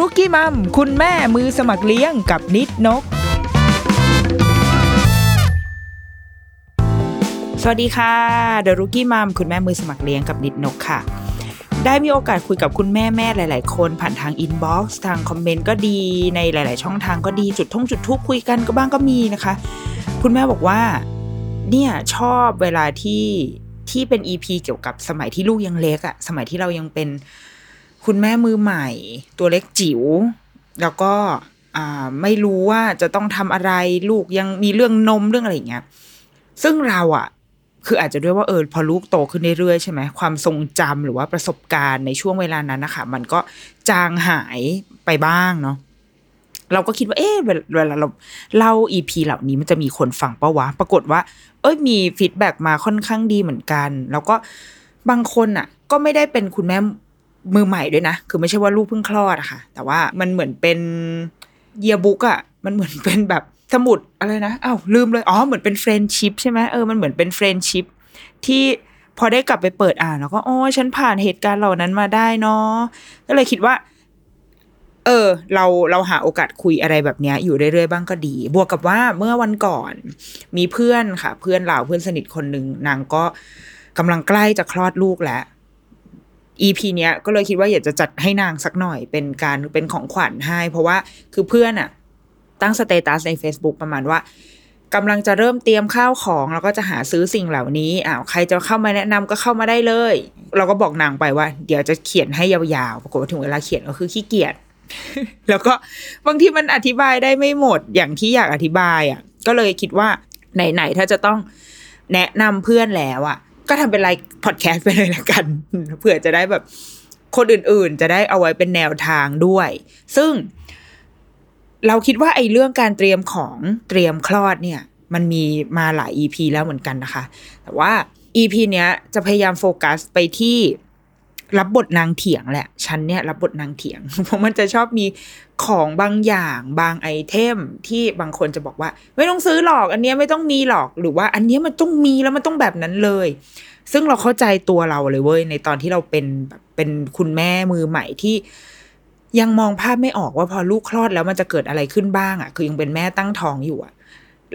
รุกี้มัมคุณแม่มือสมัครเลี้ยงกับนิดนก สวัสดีค่ะเดรุกี้มัมคุณแม่มือสมัครเลี้ยงกับนิดนกค่ะ ได้มีโอกาสคุยกับคุณแม่แม่หลาย ๆ คน ผ่านทางอินบ็อกซ์ทางคอมเมนต์ก็ดีในหลาย ๆ ช่องทางก็ดีจุดท่องจุดทุกคุยกันก็บ้างก็มีนะคะ คุณแม่บอกว่า เนี่ยชอบเวลาที่ที่เป็น EP เกี่ยวกับสมัยที่ลูกยังเล็กอะสมัยที่เรายังเป็น คุณแม่มือใหม่ ตัวเล็กจิ๋วแล้วก็ไม่รู้ว่าจะต้องทำอะไรลูกยังมีเรื่องนมเรื่องอะไรอย่างเงี้ยซึ่งเราอะคืออาจจะด้วยว่าเออพอลูกโตขึ้นเรื่อยๆใช่ไหมความทรงจำหรือว่าประสบการณ์ในช่วงเวลานั้นนะคะมันก็จางหายไปบ้างเนาะเราก็คิดว่าเอ๊ะเวลาเราเล่า EP เหล่านี้มันจะมีคนฟังปะวะ ปรากฏว่า เอ้ยมี feedback มาค่อนข้างดีเหมือนกัน แล้วก็บางคนอะ ก็ไม่ได้เป็นคุณแม่ มือใหม่ด้วยนะ คือไม่ใช่ว่าลูกเพิ่งคลอดอะค่ะ แต่ว่ามันเหมือนเป็น yearbook อะมันเหมือนเป็นแบบสมุดอะไรนะอ้าวลืมเลย อ๋อ เหมือนเป็น friendship ใช่ไหมเออ มันเหมือนเป็น friendship ที่พอได้กลับไปเปิดอ่านแล้วก็อ๋อฉันผ่านเหตุการณ์เหล่านั้นมาได้เนาะก็เลยคิดว่า เออ เราเราหาโอกาสคุยอะไรแบบเนี้ยอยู่เรื่อยๆบ้างก็ดี บวกกับว่าเมื่อวันก่อน มีเพื่อนค่ะ เพื่อนเราเพื่อนสนิทคนหนึ่งนางก็กำลังใกล้จะคลอดลูกแล้ว EP เนี้ยก็เลยคิดว่าอยากจะจัดให้นางสักหน่อยเป็นการเป็นของขวัญให้ เพราะว่าคือเพื่อนอะตั้งสเตตัสใน Facebook ประมาณว่ากำลังจะเริ่มเตรียมข้าวของแล้วก็จะหาซื้อสิ่งเหล่านี้อ้าวใครจะเข้ามาแนะนำก็เข้ามาได้เลย เราก็บอกนางไปว่า เดี๋ยวจะเขียนให้ยาวๆปรากฏว่าถึงเวลาเขียนก็คือขี้เกียจแล้วก็บางทีมันอธิบายได้ไม่หมดอย่างที่อยากอธิบายอะก็เลยคิดว่าไหนๆถ้าจะต้องแนะนำเพื่อนแล้วอะ ก็ทำเป็นไลฟ์พอดแคสต์ไปเลยละกันเผื่อจะได้แบบคนอื่นๆ จะได้เอาไว้เป็นแนวทางด้วย ซึ่งเราคิดว่าไอ้เรื่องการเตรียมของเตรียมคลอดเนี่ย มันมีมาหลาย EP แล้วเหมือนกันนะคะ แต่ว่า EP เนี้ยจะพยายามโฟกัสไปที่ รับบทนางเถียงแหละฉันเนี่ยรับบทนางเถียง เพราะมันจะชอบมีของบางอย่างบางไอเทมที่บางคนจะบอกว่า ไม่ต้องซื้อหรอกอันเนี้ยไม่ต้องมีหรอกหรือว่าอันเนี้ยมันต้องมีแล้วมันต้องแบบนั้นเลย ซึ่งเราเข้าใจตัวเราเลยเว้ยในตอนที่เราเป็นแบบเป็นคุณแม่มือใหม่ที่ยังมองภาพไม่ออกว่าพอลูกคลอดแล้วมันจะเกิดอะไรขึ้นบ้างอะ่ะ คือยังเป็นแม่ตั้งท้องอยู่อะ่ะ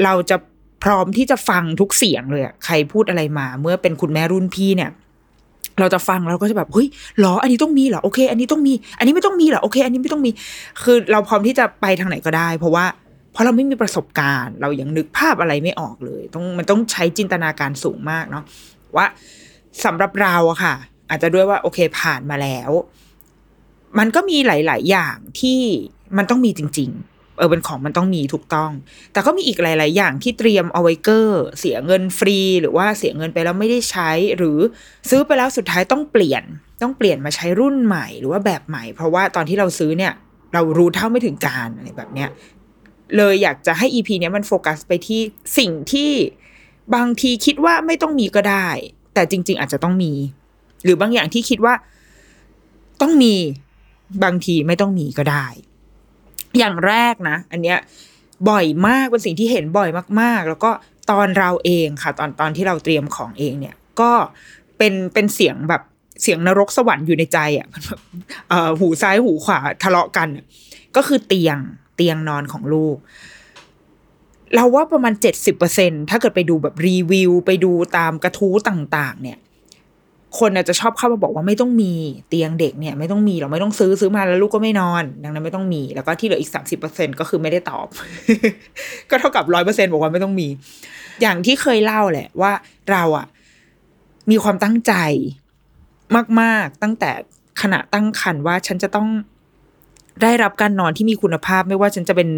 เราจะพร้อมที่จะฟังทุกเสียงเลยอะ่ะใครพูดอะไรมา เมื่อเป็นคุณแม่รุ่นพี่เนี่ย เราจะฟังเราก็จะแบบเฮ้ยหรอ อันนี้ต้องมีเหรอโอเค อันนี้ต้องมี อันนี้ไม่ต้องมีเหรอโอเค อันนี้ไม่ต้องมี คือเราพร้อมที่จะไปทางไหนก็ได้ เพราะว่าเพราะเราไม่มีประสบการณ์ เรายังนึกภาพอะไรไม่ออกเลย ต้องมันต้องใช้จินตนาการสูงมากเนาะว่าสำหรับเราอะค่ะ อาจจะด้วยว่าโอเคผ่านมาแล้ว มันก็มีหลาย ๆ อย่างที่มันต้องมีจริง ๆ เออเป็นของมันต้องมีถูกต้อง แต่ก็มีอีกหลาย ๆ อย่างที่เตรียมเอาไว้เกอร์เสียเงินฟรี หรือว่าเสียเงินไปแล้วไม่ได้ใช้ หรือซื้อไปแล้วสุดท้ายต้องเปลี่ยน ต้องเปลี่ยนมาใช้รุ่นใหม่หรือว่าแบบใหม่ เพราะว่าตอนที่เราซื้อเนี่ย เรารู้เท่าไม่ถึงการอะไรแบบเนี้ยเลยอยากจะให้ EP เนี้ยมันโฟกัสไปที่สิ่งที่บางทีคิดว่าไม่ต้องมีก็ได้ แต่จริง ๆ อาจจะต้องมี หรือบางอย่างที่คิดว่าต้องมีบางทีไม่ต้องมีก็ได้ อย่างแรกนะ อันเนี้ยบ่อยมากเป็นสิ่งที่เห็นบ่อยมาก ๆ แล้วก็ตอนเราเองค่ะ ตอนตอนที่เราเตรียมของเองเนี่ย ก็เป็นเป็นเสียงแบบเสียงนรกสวรรค์อยู่ในใจอะมันแบบเอ่อหูซ้ายหูขวาทะเลาะกัน ก็คือเตียงเตียงนอนของลูก เราว่าประมาณเจ็ดสิบเปอร์เซ็นถ้าเกิดไปดูแบบรีวิว ไปดูตามกระทู้ต่าง ๆ เนี่ย คนอาจจะชอบเข้ามาบอกว่าไม่ต้องมีเตียงเด็กเนี่ย ไม่ต้องมีเราไม่ต้องซื้อซื้อมาแล้วลูกก็ไม่นอน ดังนั้นไม่ต้องมี แล้วก็ที่เหลืออีกสามสิบเปอร์เซ็นก็คือไม่ได้ตอบ ก็เท่ากับร้อยเปอร์เซ็นบอกว่าไม่ต้องมี อย่างที่เคยเล่าแหละว่าเราอะมีความตั้งใจมาก ๆ ตั้งแต่ขณะตั้งครรภ์ว่าฉันจะต้อง ได้รับการนอนที่มีคุณภาพไม่ว่าฉันจะเป็น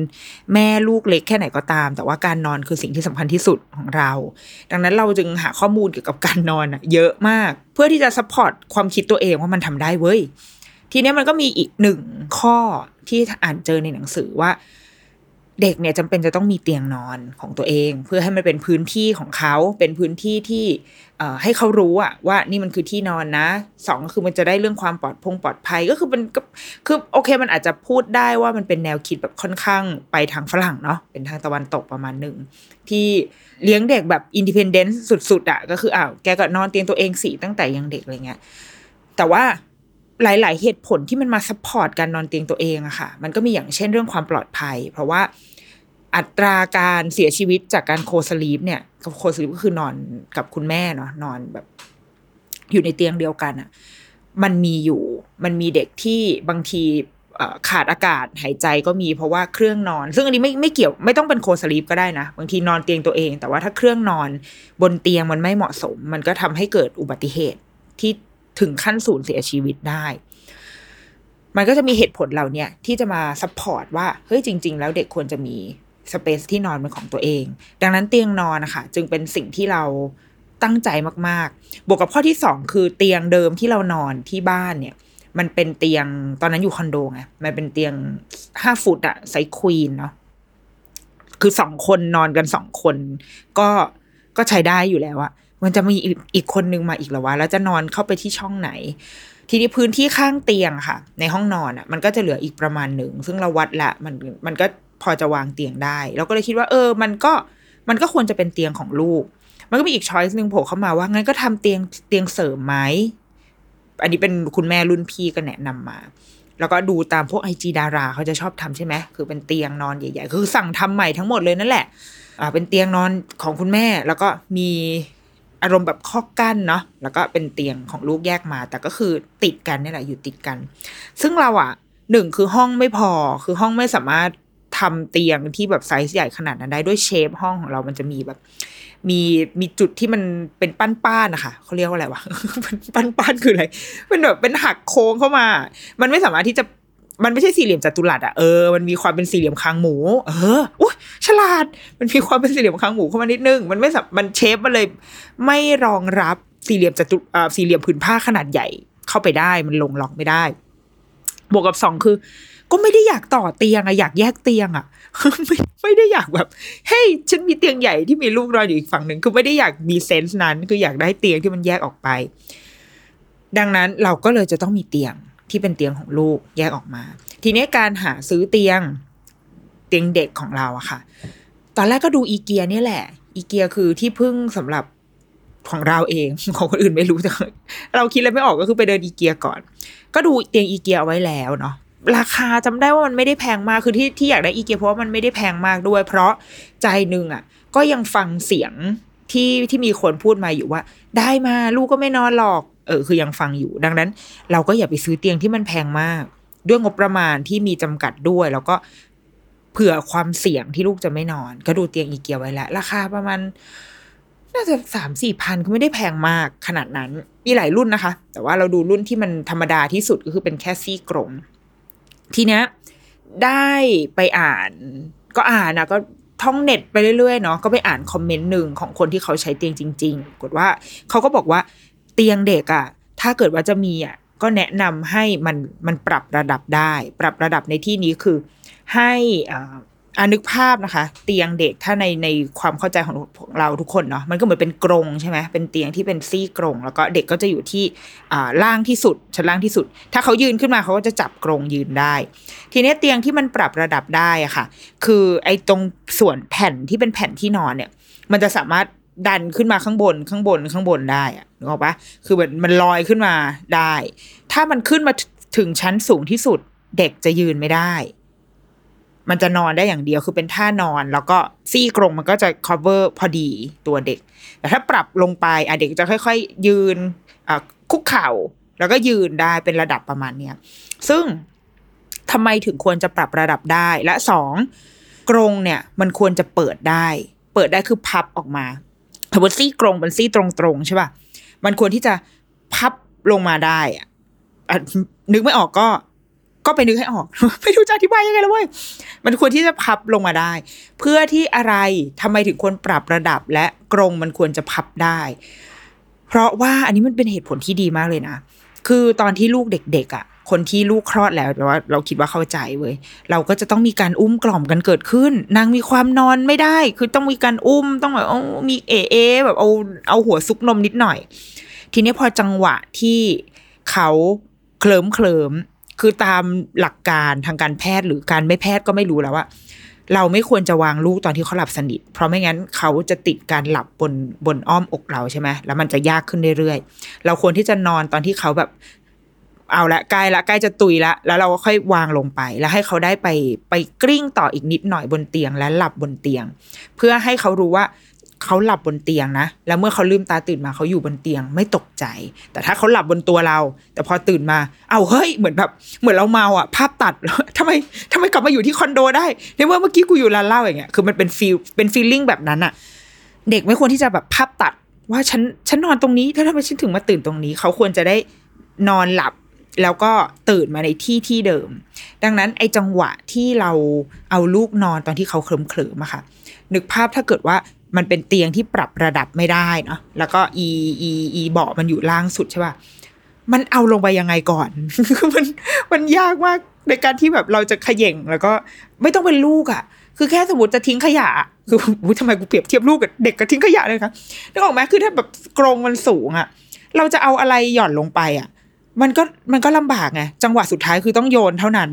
แม่ลูกเล็กแค่ไหนก็ตาม แต่ว่าการนอนคือสิ่งที่สำคัญที่สุดของเรา ดังนั้นเราจึงหาข้อมูลเกี่ยวกับการนอนเยอะมาก เพื่อที่จะ support ความคิดตัวเองว่ามันทำได้เว้ยทีนี้มันก็มีอีกหนึ่งข้อที่อ่านเจอในหนังสือว่า เด็กเนี่ยจำเป็นจะต้องมีเตียงนอนของตัวเอง เพื่อให้มันเป็นพื้นที่ของเขาเป็นพื้นที่ที่ให้เขารู้อะว่านี่มันคือที่นอนนะสองก็คือมันจะได้เรื่องความปลอดพงปลอดภัยก็คือมันก็คือโอเคมันอาจจะพูดได้ว่ามันเป็นแนวคิดแบบค่อนข้างไปทางฝรั่งเนาะเป็นทางตะวันตกประมาณหนึ่งที่เลี้ยงเด็กแบบ independence สุดๆอะก็คืออ้าวแกก็นอนเตียงตัวเองสิตั้งแต่ยังเด็กอะไรเงี้ยแต่ว่า หลาย ๆ เหตุผลที่มันมา support การนอนเตียงตัวเองอะค่ะ มันก็มีอย่างเช่นเรื่องความปลอดภัย เพราะว่าอัตราการเสียชีวิตจากการ co-sleep เนี่ยco-sleep ก็คือนอนกับคุณแม่เนาะนอนแบบ อยู่ในเตียงเดียวกันอะมันมีอยู่ มันมีเด็กที่บางทีขาดอากาศหายใจก็มีเพราะว่าเครื่องนอน ซึ่งอันนี้ไม่ไม่เกี่ยวไม่ต้องเป็น co-sleep ก็ได้นะบางทีนอนเตียงตัวเอง แต่ว่าถ้าเครื่องนอนบนเตียงมันไม่เหมาะสม มันก็ทำให้เกิดอุบัติเหตุที่ ถึงขั้นสูญเสียชีวิตได้ มันก็จะมีเหตุผลเหล่านี้ที่จะมา support ว่า เฮ้ยจริง ๆ แล้วเด็กควรจะมีสเปซที่นอนเป็นของตัวเอง ดังนั้นเตียงนอนนะคะจึงเป็นสิ่งที่เราตั้งใจมากๆ บวกกับข้อที่สองคือเตียงเดิมที่เรานอนที่บ้านเนี่ย มันเป็นเตียงตอนนั้นอยู่คอนโดไงมันเป็นเตียงห้าฟุตอะไซส์ควีนเนาะคือสองคนนอนกันสองคน ก็ก็ใช้ได้อยู่แล้วอะ มันจะมีอีกอีกคนนึงมาอีกหรอวะแล้วจะนอนเข้าไปที่ช่องไหน ทีนี้พื้นที่ข้างเตียงค่ะ ในห้องนอนอะ มันก็จะเหลืออีกประมาณหนึ่งซึ่งเราวัดละมันมันก็พอจะวางเตียงได้เราก็เลยคิดว่า เออ มันก็มันก็ควรจะเป็นเตียงของลูก มันก็มีอีกช้อยส์หนึ่งโผล่เข้ามาว่างั้นก็ทำเตียงเตียงเสริมไหมอันนี้เป็นคุณแม่รุ่นพี่ก็แนะนำมาแล้วก็ดูตามพวกไอจีดาราเขาจะชอบทำใช่ไหม คือเป็นเตียงนอนใหญ่ ๆ คือสั่งทำใหม่ทั้งหมดเลยนั่นแหละ อ่า เป็นเตียงนอนของคุณแม่ แล้วก็มี อารมณ์แบบข้อกั้นเนาะแล้วก็เป็นเตียงของลูกแยกมา แต่ก็คือติดกันนี่แหละอยู่ติดกัน ซึ่งเราอะหนึ่งคือห้องไม่พอคือห้องไม่สามารถทำเตียงที่แบบไซส์ใหญ่ขนาดนั้นได้ด้วยเชฟห้องของเรามันจะมีแบบ มีมีจุดที่มันเป็นปั้นป้านนะคะเขาเรียกว่าอะไรวะ ปั้นป้านคืออะไรเป็นแบบเป็นหักโค้งเข้ามา มันไม่สามารถที่จะ มันไม่ใช่สี่เหลี่ยมจัตุรัสอะเออมันมีความเป็นสี่เหลี่ยมคางหมู เอออุ้ยฉลาด มันมีความเป็นสี่เหลี่ยมคางหมูเข้ามานิดนึง มันไม่สับมันเชฟมันเลย ไม่รองรับสี่เหลี่ยมจัตุอ่าสี่เหลี่ยมผืนผ้าขนาดใหญ่เข้าไปได้ มันลงล็อกไม่ได้ บวกกับสองคือ ก็ไม่ได้อยากต่อเตียงอะอยากแยกเตียงอะไม่ไม่ได้อยากแบบเฮ้ยฉันมีเตียงใหญ่ที่มีลูกนอนอยู่อีกฝั่งหนึ่งคือไม่ได้อยากมีเซนส์นั้น คืออยากได้เตียงที่มันแยกออกไป ดังนั้นเราก็เลยจะต้องมีเตียง ที่เป็นเตียงของลูกแยกออกมา ทีนี้การหาซื้อเตียงเตียงเด็กของเราอะค่ะ ตอนแรกก็ดูอีเกียเนี่ยแหละ อีเกียคือที่พึ่งสำหรับของเราเองของคนอื่นไม่รู้แต่เราคิดอะไรไม่ออกก็คือไปเดินอีเกียก่อน ก็ดูเตียงอีเกียเอาไว้แล้วเนาะราคาจำได้ว่ามันไม่ได้แพงมากคือที่ที่อยากได้อีเกียเพราะว่ามันไม่ได้แพงมากด้วย เพราะใจหนึ่งอะ ก็ยังฟังเสียงที่ที่มีคนพูดมาอยู่ว่า ได้มาลูกก็ไม่นอนหรอก เออคือยังฟังอยู่ ดังนั้น เราก็อย่าไปซื้อเตียงที่มันแพงมาก ด้วยงบประมาณที่มีจำกัดด้วย แล้วก็เผื่อความเสี่ยงที่ลูกจะไม่นอน ก็ดูเตียงอีเกียไว้แล้ว ราคาประมาณน่าจะสามสี่พันก็ไม่ได้แพงมากขนาดนั้น มีหลายรุ่นนะคะ แต่ว่าเราดูรุ่นที่มันธรรมดาที่สุดก็คือเป็นแค่ซี่กรงทีเนี้ยได้ไปอ่าน ก็อ่านนะก็ท่องเน็ตไปเรื่อยๆเนาะก็ไปอ่านคอมเมนต์หนึ่งของคนที่เขาใช้เตียงจริงๆกดว่าเขาก็บอกว่า เตียงเด็กอะ่ะ ถ้าเกิดว่าจะมีอะก็แนะนำให้มันมันปรับระดับได้ ปรับระดับในที่นี้คือ ให้อ่าอานึกภาพนะคะ เตียงเด็กถ้าในในความเข้าใจของเราทุกคนเนาะมันก็เหมือนเป็นกรงใช่ไหมเป็นเตียงที่เป็นซี่กรงแล้วก็เด็กก็จะอยู่ที่อ่าล่างที่สุดชั้นล่างที่สุด ถ้าเขายืนขึ้นมาเขาก็จะจับกรงยืนได้ ทีนี้เตียงที่มันปรับระดับได้อะค่ะ คือไอ้ตรงส่วนแผ่นที่เป็นแผ่นที่นอนเนี่ย มันจะสามารถ ดันขึ้นมาข้างบนข้างบนข้างบนได้อะนึกออกปะคือมันมันลอยขึ้นมาได้ ถ้ามันขึ้นมาถึงชั้นสูงที่สุด เด็กจะยืนไม่ได้ มันจะนอนได้อย่างเดียวคือเป็นท่านอน แล้วก็ซี่กรงมันก็จะ cover พอดีตัวเด็ก แต่ถ้าปรับลงไปอะเด็กจะค่อย ๆ ยืนอะคุกเข่าแล้วก็ยืนได้เป็นระดับประมาณเนี้ยซึ่งทำไมถึงควรจะปรับระดับได้และสองกรงเนี่ย มันควรจะเปิดได้ เปิดได้คือพับออกมา สมมติซี่กรงเป็นซี่ตรงๆใช่ป่ะมันควรที่จะพับลงมาได้อะอะนึกไม่ออกก็ก็ไปนึกให้ออก ไม่รู้จะอธิบายยังไงแล้วเว้ยมันควรที่จะพับลงมาได้ เพื่อที่อะไรทำไมถึงควรปรับระดับและกรงมันควรจะพับได้ เพราะว่าอันนี้มันเป็นเหตุผลที่ดีมากเลยนะ คือตอนที่ลูกเด็กๆอะ คนที่ลูกคลอดแล้วแต่ว่า เราคิดว่าเข้าใจเว้ยเราก็จะต้องมีการอุ้มกล่อมกันเกิดขึ้น นางมีความนอนไม่ได้ คือต้องมีการอุ้มต้องแบบมีเอเอแบบเอาเอาหัวซุกนมนิดหน่อย ทีนี้พอจังหวะที่เขาเคลิมเคลิมคือตามหลักการทางการแพทย์หรือการไม่แพทย์ก็ไม่รู้แล้วว่าเราไม่ควรจะวางลูกตอนที่เขาหลับสนิท เพราะไม่งั้นเขาจะติดการหลับบนบนอ้อมอกเราใช่ไหมแล้วมันจะยากขึ้นเรื่อยๆ เราควรที่จะนอนตอนที่เขาแบบ เอาละใกล้ละใกล้จะตุยละแล้วเราก็ค่อยวางลงไป แล้วให้เขาได้ไปไปกลิ้งต่ออีกนิดหน่อยบนเตียงและหลับบนเตียง เพื่อให้เขารู้ว่าเขาหลับบนเตียงนะ แล้วเมื่อเขาลืมตาตื่นมาเขาอยู่บนเตียงไม่ตกใจ แต่ถ้าเขาหลับบนตัวเรา แต่พอตื่นมา เอาเฮ้ยเหมือนแบบเหมือนเราเมาอะ ภาพตัดทำไมทำไมกลับมาอยู่ที่คอนโดได้ในเมื่อเมื่อกี้กูอยู่ร้านเหล้าอย่างเงี้ยคือมันเป็นฟีลเป็นฟีลลิ่งแบบนั้นอะ เด็กไม่ควรที่จะแบบภาพตัดว่าฉันฉันนอนตรงนี้แล้วทำไมฉันถึงมาตื่นตรงนี้ เขาควรจะได้นอนหลับ แล้วก็ตื่นมาในที่ที่เดิม ดังนั้นไอ้จังหวะที่เราเอาลูกนอนตอนที่เขาเคลิ้มเคลิมอะค่ะ นึกภาพถ้าเกิดว่ามันเป็นเตียงที่ปรับระดับไม่ได้เนาะแล้วก็อีอีอีเบาะมันอยู่ล่างสุดใช่ป่ะมันเอาลงไปยังไงก่อนมันมันยากมากในการที่แบบเราจะขย่งแล้วก็ไม่ต้องเป็นลูกอะคือแค่สมมติจะทิ้งขยะ คือทำไมกูเปรียบเทียบลูกกับเด็กกับทิ้งขยะเลยคะนึกออกไหมคือถ้าแบบกรงมันสูงอะเราจะเอาอะไรหย่อนลงไปอะ มันก็มันก็ลำบากไงจังหวะสุดท้ายคือต้องโยนเท่านั้น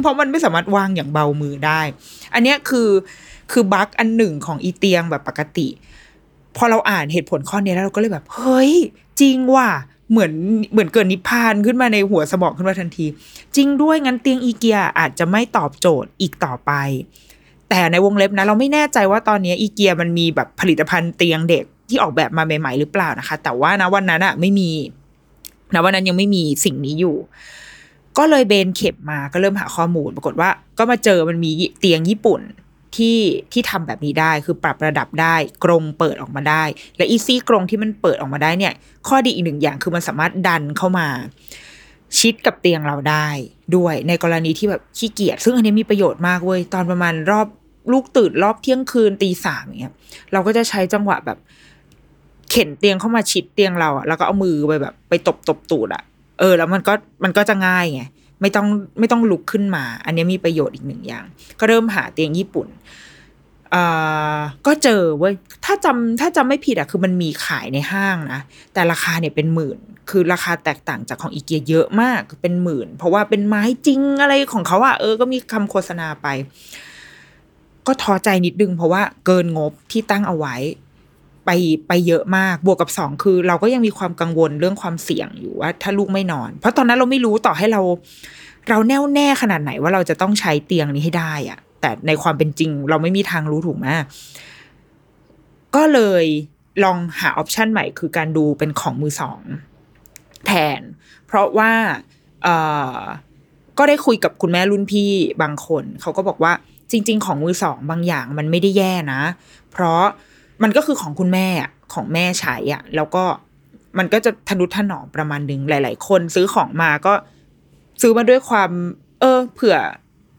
เพราะมันไม่สามารถวางอย่างเบามือได้ อันนี้คือคือบั๊กอันหนึ่งของอีเตียงแบบปกติ พอเราอ่านเหตุผลข้อนี้แล้วเราก็เลยแบบ เฮ้ย จริงว่ะเหมือนเหมือนเกิดนิพพานขึ้นมาในหัวสมองขึ้นมาทันที จริงด้วยงั้นเตียงอีเกียอาจจะไม่ตอบโจทย์อีกต่อไป แต่ในวงเล็บนะ เราไม่แน่ใจว่าตอนนี้อีเกียมันมีแบบผลิตภัณฑ์เตียงเด็กที่ออกแบบมาใหม่ ๆ หรือเปล่านะคะ แต่ว่านะวันนั้นอะไม่มี นะวันนั้นยังไม่มีสิ่งนี้อยู่ ก็เลยเบนเข็บมาก็เริ่มหาข้อมูล ปรากฏว่า ก็มาเจอมันมีเตียงญี่ปุ่นที่ที่ทำแบบนี้ได้คือปรับระดับได้กรงเปิดออกมาได้ และอีซี่กรงที่มันเปิดออกมาได้เนี่ย ข้อดีอีกหนึ่งอย่างคือมันสามารถดันเข้ามา ชิดกับเตียงเราได้ด้วยในกรณีที่แบบขี้เกียจซึ่งอันนี้มีประโยชน์มากเว้ยตอนประมาณรอบลูกตื่นรอบเที่ยงคืนตีสามอย่างเงี้ยเราก็จะใช้จังหวะแบบ เข็นเตียงเข้ามาชิดเตียงเราอะแล้วก็เอามือไปแบบ ไปตบตบตูดอะเออ แล้วมันก็มันก็จะง่ายไงไม่ต้องไม่ต้องลุกขึ้นมา อันนี้มีประโยชน์อีกหนึ่งอย่าง ก็เริ่มหาเตียงญี่ปุ่นอ่าก็เจอเว้ยถ้าจำถ้าจำไม่ผิดอะคือมันมีขายในห้างนะ แต่ราคาเนี่ยเป็นหมื่น คือราคาแตกต่างจากของอีเกียเยอะมากเป็นหมื่น เพราะว่าเป็นไม้จริงอะไรของเขาอะเออก็มีคำโฆษณาไป ก็ท้อใจนิดนึงเพราะว่าเกินงบที่ตั้งเอาไว้ ไปไปเยอะมากบวกกับสองคือ เราก็ยังมีความกังวลเรื่องความเสี่ยงอยู่ว่า ถ้าลูกไม่นอน เพราะตอนนั้นเราไม่รู้ต่อให้เรา เราแน่วแน่ขนาดไหนว่าเราจะต้องใช้เตียงนี้ให้ได้อะแต่ในความเป็นจริง เราไม่มีทางรู้ถูกไหมก็เลยลองหาออปชันใหม่คือการดูเป็นของมือสองแทน เพราะว่าเออก็ได้คุยกับคุณแม่รุ่นพี่บางคน เขาก็บอกว่าจริง ๆ ของมือสองบางอย่างมันไม่ได้แย่นะ เพราะ มันก็คือของคุณแม่ของแม่ใช้อะ แล้วก็มันก็จะทนุถนอมประมาณหนึ่งหลาย ๆ คนซื้อของมาก็ซื้อมาด้วยความ เออ เผื่อ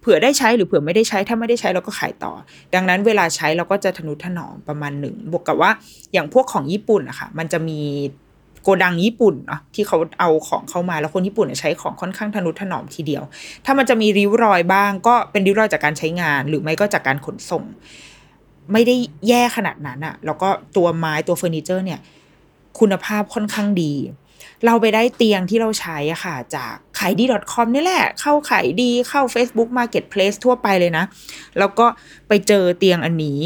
เผื่อได้ใช้หรือเผื่อไม่ได้ใช้ถ้าไม่ได้ใช้เราก็ขายต่อ ดังนั้นเวลาใช้เราก็จะทนุถนอมประมาณหนึ่งบวกกับว่าอย่างพวกของญี่ปุ่นอะค่ะมันจะมีโกดังญี่ปุ่นเนาะที่เขาเอาของเข้ามาแล้วคนญี่ปุ่นใช้ของค่อนข้างทนุถนอมทีเดียว ถ้ามันจะมีริ้วรอยบ้าง ก็เป็นริ้วรอยจากการใช้งาน หรือไม่ก็จากการขนส่ง ไม่ได้แย่ขนาดนั้นอะแล้วก็ตัวไม้ตัวเฟอร์นิเจอร์เนี่ย คุณภาพค่อนข้างดี เราไปได้เตียงที่เราใช้อะค่ะ จากขายดี .com นี่แหละ เข้าขายดีเข้า Facebook Marketplace ทั่วไปเลยนะ แล้วก็ไปเจอเตียงอันนี้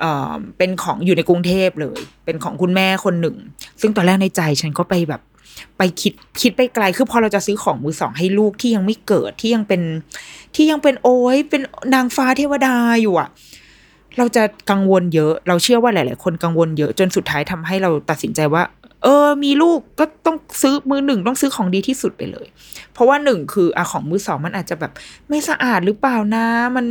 เอ่อเป็นของอยู่ในกรุงเทพเลย เป็นของคุณแม่คนหนึ่ง ซึ่งตอนแรกในใจฉันก็ไปแบบไปคิดคิดไปไกล คือพอเราจะซื้อของมือสองให้ลูกที่ยังไม่เกิดที่ยังเป็นที่ยังเป็นโอ้ยเป็นนางฟ้าเทวดาอยู่อะ เราจะกังวลเยอะ เราเชื่อว่าหลาย ๆ คนกังวลเยอะจนสุดท้ายทำให้เราตัดสินใจว่า เออ มีลูกก็ต้องซื้อมือหนึ่งต้องซื้อของดีที่สุดไปเลย เพราะว่าหนึ่งคืออะของมือสองมันอาจจะแบบ ไม่สะอาดหรือเปล่านะ มัน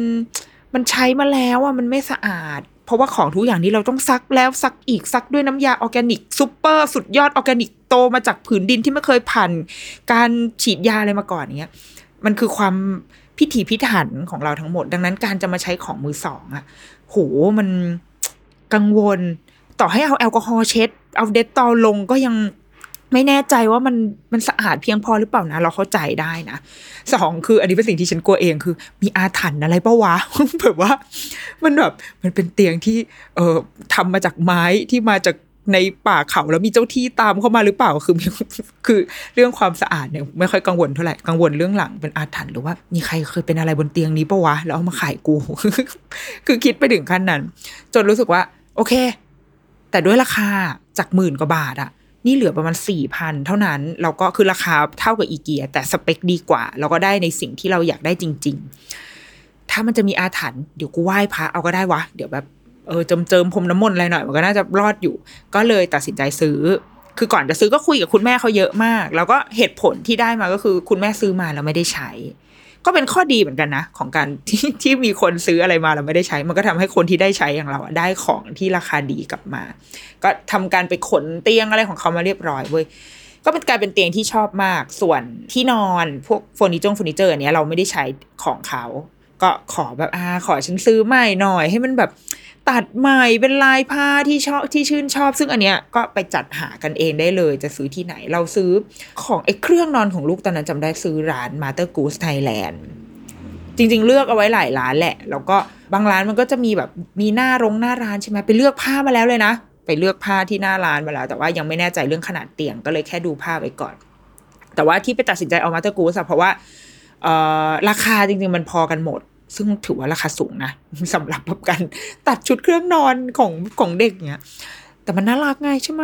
มันใช้มาแล้วอะมันไม่สะอาด เพราะว่าของทุกอย่างนี้เราต้องซักแล้วซักอีกซักด้วยน้ำยาออร์แกนิกซูเปอร์สุดยอดออร์แกนิกโตมาจากผืนดินที่ไม่เคยผ่านการฉีดยาอะไรมาก่อนเงี้ยมันคือความพิถีพิถันของเราทั้งหมด ดังนั้นการจะมาใช้ของมือสองอะ โหมันกังวล ต่อให้เอาแอลกอฮอล์เช็ด เอาเดตตอลลงก็ยังไม่แน่ใจว่ามันมันสะอาดเพียงพอหรือเปล่านะ เราเข้าใจได้นะสองคือ อันนี้เป็นสิ่งที่ฉันกลัวเองคือ มีอาถรรพ์อะไรปะวะ แบบว่า มันแบบมันเป็นเตียงที่ เอ่อทำมาจากไม้ที่มาจาก ในป่าเขาแล้วมีเจ้าที่ตามเข้ามาหรือเปล่าคือคือเรื่องความสะอาดเนี่ยไม่ค่อยกังวลเท่าไหร่กังวลเรื่องหลังเป็นอาถรรพ์หรือว่ามีใครเคยเป็นอะไรบนเตียงนี้ปะวะแล้วเอามาขายกู คือคิดไปถึงขั้นนั้น จนรู้สึกว่า โอเค แต่ด้วยราคาจากหมื่นกว่าบาทอะนี่เหลือประมาณสี่พันเท่านั้นเราก็คือราคาเท่ากับอีเกีย แต่สเปคดีกว่า เราก็ได้ในสิ่งที่เราอยากได้จริง ๆ ถ้ามันจะมีอาถรรพ์เดี๋ยวกูไหว้พระเอาก็ได้วะ เดี๋ยวแบบ เออเจิมเจิมพรมน้ำมนต์อะไรหน่อยมันก็น่าจะรอดอยู่ ก็เลยตัดสินใจซื้อ คือก่อนจะซื้อก็คุยกับคุณแม่เขาเยอะมาก แล้วก็เหตุผลที่ได้มาก็คือคุณแม่ซื้อมาแล้วไม่ได้ใช้ ก็เป็นข้อดีเหมือนกันนะ ของการที่ที่มีคนซื้ออะไรมาแล้วไม่ได้ใช้ มันก็ทำให้คนที่ได้ใช้อย่างเราอะได้ของที่ราคาดีกลับมา ก็ทำการไปขนเตียงอะไรของเขามาเรียบร้อยเว้ยก็เป็นกลายเป็นเตียงที่ชอบมาก ส่วนที่นอนพวกเฟอร์นิเจอร์เฟอร์นิเจอร์อันเนี้ยเราไม่ได้ใช้ของเขา ก็ขอแบบอ่าขอฉันซื้อใหม่หน่อย ให้มันแบบ ตัดใหม่เป็นลายผ้าที่ชอบที่ชื่นชอบ ซึ่งอันเนี้ยก็ไปจัดหากันเองได้เลย จะซื้อที่ไหนเราซื้อของไอ้เครื่องนอนของลูกตอนนั้นจำได้ซื้อร้าน Mother Goose Thailand จริง ๆ เลือกเอาไว้หลายร้านแหละ แล้วก็บางร้านมันก็จะมีแบบมีหน้ารงหน้าร้านใช่ไหมไปเลือกผ้ามาแล้วเลยนะ ไปเลือกผ้าที่หน้าร้านมาแล้ว แต่ว่ายังไม่แน่ใจเรื่องขนาดเตียงก็เลยแค่ดูผ้าไปก่อน แต่ว่าที่ไปตัดสินใจเอามาเตอร์กูสเพราะว่าราคาจริง ๆ มันพอกันหมด ซึ่งถือว่าราคาสูงนะสำหรับแบบการตัดชุดเครื่องนอนของของเด็กเนี้ยแต่มันน่ารักไงใช่ไหม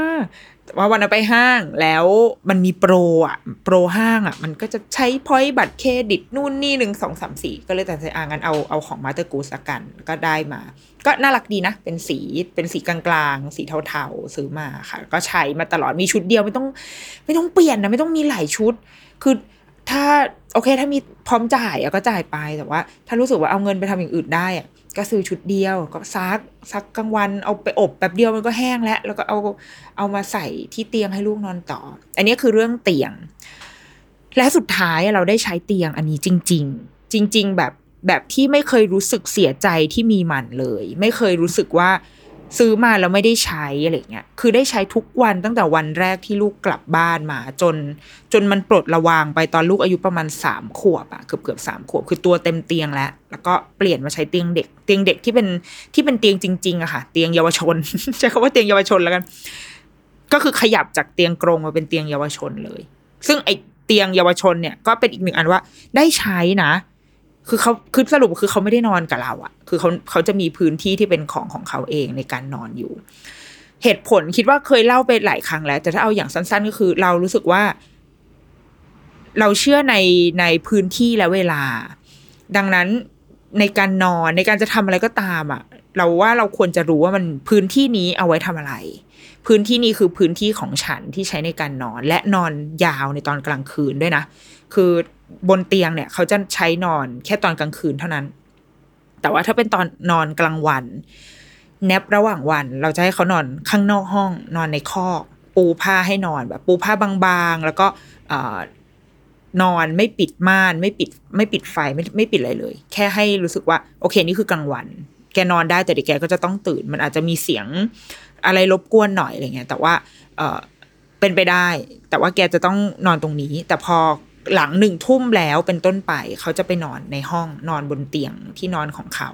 แต่ว่าวันนั้นไปห้างแล้วมันมีโปรอะ โปรห้างอะ มันก็จะใช้พอยต์บัตรเครดิตนู่นนี่หนึ่งสองสามสี่ก็เลยตัดสินใจอ่างั้นเอาเอาของมาเตอร์กูสกันก็ได้มา ก็น่ารักดีนะ เป็นสีเป็นสีกลางๆ สีเทาๆ ซื้อมาค่ะ ก็ใช้มาตลอดมีชุดเดียวไม่ต้อง ไม่ต้องเปลี่ยนนะ ไม่ต้องมีหลายชุด คือ ถ้าโอเค ถ้ามีพร้อมจ่ายก็จ่ายไปแต่ว่า ถ้ารู้สึกว่าเอาเงินไปทำอย่างอื่นได้ก็ซื้อชุดเดียว ก็ซักซักกลางวันเอาไปอบแป๊บเดียวมันก็แห้งแล้ว แล้วก็เอาเอามาใส่ที่เตียงให้ลูกนอนต่อ อันนี้คือเรื่องเตียง และสุดท้ายเราได้ใช้เตียงอันนี้จริง ๆ จริง ๆ แบบแบบที่ไม่เคยรู้สึกเสียใจที่มีมันเลย ไม่เคยรู้สึกว่า ซื้อมาแล้วไม่ได้ใช้อะไรเงี้ย คือได้ใช้ทุกวันตั้งแต่วันแรกที่ลูกกลับบ้านมา จน จนมันปลดระวางไปตอนลูกอายุประมาณสามขวบอะเกือบเกือบสามขวบ คือตัวเต็มเตียงแล้ว แล้วก็เปลี่ยนมาใช้เตียงเด็ก เตียงเด็กที่เป็นที่เป็นเตียงจริงๆอะค่ะ เตียงเยาวชนใช้คำว่าเตียงเยาวชนแล้วกัน ก็คือขยับจากเตียงกรงมาเป็นเตียงเยาวชนเลย ซึ่งไอเตียงเยาวชนเนี่ยก็เป็นอีกหนึ่งอันว่าได้ใช้นะ คือเขาคือสรุปคือเขาไม่ได้นอนกับเราอะคือเขาเขาจะมีพื้นที่ที่เป็นของของเขาเองในการนอนอยู่ เหตุผลคิดว่าเคยเล่าไปหลายครั้งแล้ว แต่ถ้าเอาอย่างสั้น ๆ ก็คือ เรารู้สึกว่า เราเชื่อในในพื้นที่และเวลา ดังนั้นในการนอนในการจะทำอะไรก็ตามอะเราว่าเราควรจะรู้ว่ามันพื้นที่นี้เอาไว้ทำอะไร พื้นที่นี้คือพื้นที่ของฉันที่ใช้ในการนอน และนอนยาวในตอนกลางคืนด้วยนะ คือบนเตียงเนี่ย เขาจะใช้นอนแค่ตอนกลางคืนเท่านั้น แต่ว่าถ้าเป็นตอนนอนกลางวันแนบระหว่างวัน เราจะให้เขานอนข้างนอกห้อง นอนในคอกปูผ้าให้นอนแบบ ปูผ้าบางๆ แล้วก็นอนไม่ปิดม่านไม่ปิดไม่ปิดไฟไม่ไม่ปิดอะไรเลย แค่ให้รู้สึกว่า โอเคนี่คือกลางวัน แกนอนได้แต่เดี๋ยวแกก็จะต้องตื่น มันอาจจะมีเสียงอะไรรบกวนหน่อยอะไรเงี้ยแต่ว่าเเป็นไปได้ แต่ว่าแกจะต้องนอนตรงนี้ แต่พอ หลังหนึ่งทุ่มแล้วเป็นต้นไป เขาจะไปนอนในห้องนอนบนเตียงที่นอนของเขา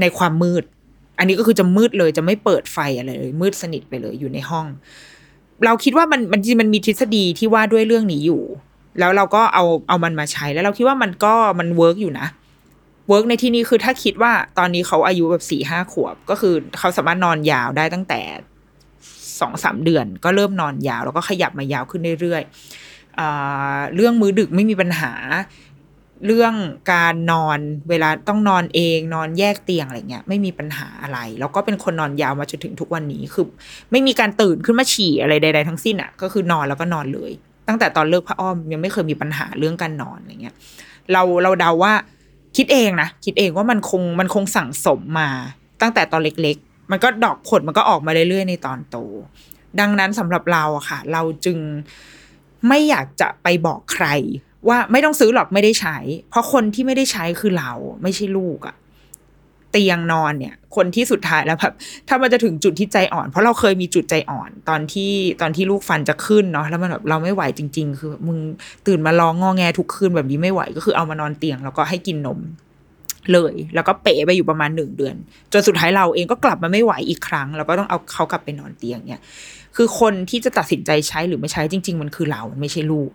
ในความมืด อันนี้ก็คือจะมืดเลยจะไม่เปิดไฟอะไรเลย มืดสนิทไปเลยอยู่ในห้อง เราคิดว่ามันมันจริงมันมีทฤษฎีที่ว่าด้วยเรื่องนี้อยู่ แล้วเราก็เอาเอามันมาใช้แล้วเราคิดว่ามันก็มัน work อยู่นะ work ในที่นี้คือถ้าคิดว่าตอนนี้เขาอายุแบบสี่ห้าขวบ ก็คือเขาสามารถนอนยาวได้ตั้งแต่สองสามเดือน ก็เริ่มนอนยาว แล้วก็ขยับมายาวขึ้นเรื่อยๆ เรื่องมื้อดึกไม่มีปัญหา เรื่องการนอนเวลาต้องนอนเองนอนแยกเตียงอะไรเงี้ยไม่มีปัญหาอะไร แล้วก็เป็นคนนอนยาวมาจนถึงทุกวันนี้คือ ไม่มีการตื่นขึ้นมาฉี่อะไรใด ๆ ทั้งสิ้นอะ่ะก็คือนอนแล้วก็นอนเลย ตั้งแต่ตอนเลิกพระอ้อมยังไม่เคยมีปัญหาเรื่องการนอนอะไรเงี้ยเราเราเดาว่าคิดเองนะคิดเองว่ามันคงมันคงสั่งสมมา ตั้งแต่ตอนเล็ก ๆ มันก็ดอกผลมันก็ออกมาเรื่อยๆในตอนโต ดังนั้นสำหรับเราอะค่ะ เราจึง ไม่อยากจะไปบอกใคร ว่าไม่ต้องซื้อหรอกไม่ได้ใช้ เพราะคนที่ไม่ได้ใช้คือเราไม่ใช่ลูกอะเตียงนอนเนี่ย คนที่สุดท้ายแล้วแบบถ้ามันจะถึงจุดที่ใจอ่อน เพราะเราเคยมีจุดใจอ่อนตอนที่ตอนที่ลูกฟันจะขึ้นเนาะแล้วมันแบบเราไม่ไหวจริง ๆ คือมึงตื่นมาร้องงอแงทุกคืนแบบนี้ไม่ไหวก็คือเอามานอนเตียงแล้วก็ให้กินนมเลย แล้วก็เป๋ไปอยู่ประมาณหนึ่งเดือน จนสุดท้ายเราเองก็กลับมาไม่ไหวอีกครั้ง แล้วก็ต้องเอาเขากลับไปนอนเตียงเนี่ย คือคนที่จะตัดสินใจใช้หรือไม่ใช้จริง ๆ มันคือเรามันไม่ใช่ลูก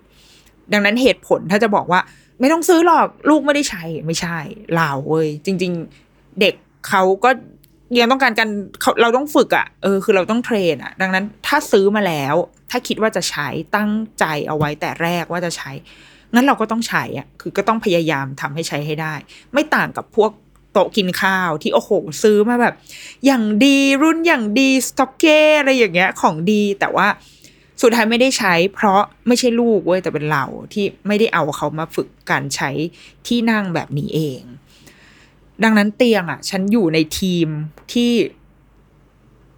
ดังนั้นเหตุผลถ้าจะบอกว่า ไม่ต้องซื้อหรอกลูกไม่ได้ใช้ไม่ใช่เราเว้ยจริง ๆ เด็กเขาก็ยังต้องการกันเราต้องฝึกอะ่ะเออคือเราต้องเทรนอะ่ะ ดังนั้นถ้าซื้อมาแล้ว ถ้าคิดว่าจะใช้ตั้งใจเอาไว้แต่แรกว่าจะใช้งั้นเราก็ต้องใช้อะคือก็ต้องพยายามทำให้ใช้ให้ได้ ไม่ต่างกับพวก โต๊ะกินข้าวที่โอ้โหซื้อมาแบบ อย่างดีรุ่นอย่างดีสต็อกเก้อะไรอย่างเงี้ยของดีแต่ว่าสุดท้ายไม่ได้ใช้ เพราะไม่ใช่ลูกเว้ยแต่เป็นเราที่ไม่ได้เอาเขามาฝึกการใช้ที่นั่งแบบนี้เอง ดังนั้นเตียงอะ ฉันอยู่ในทีมที่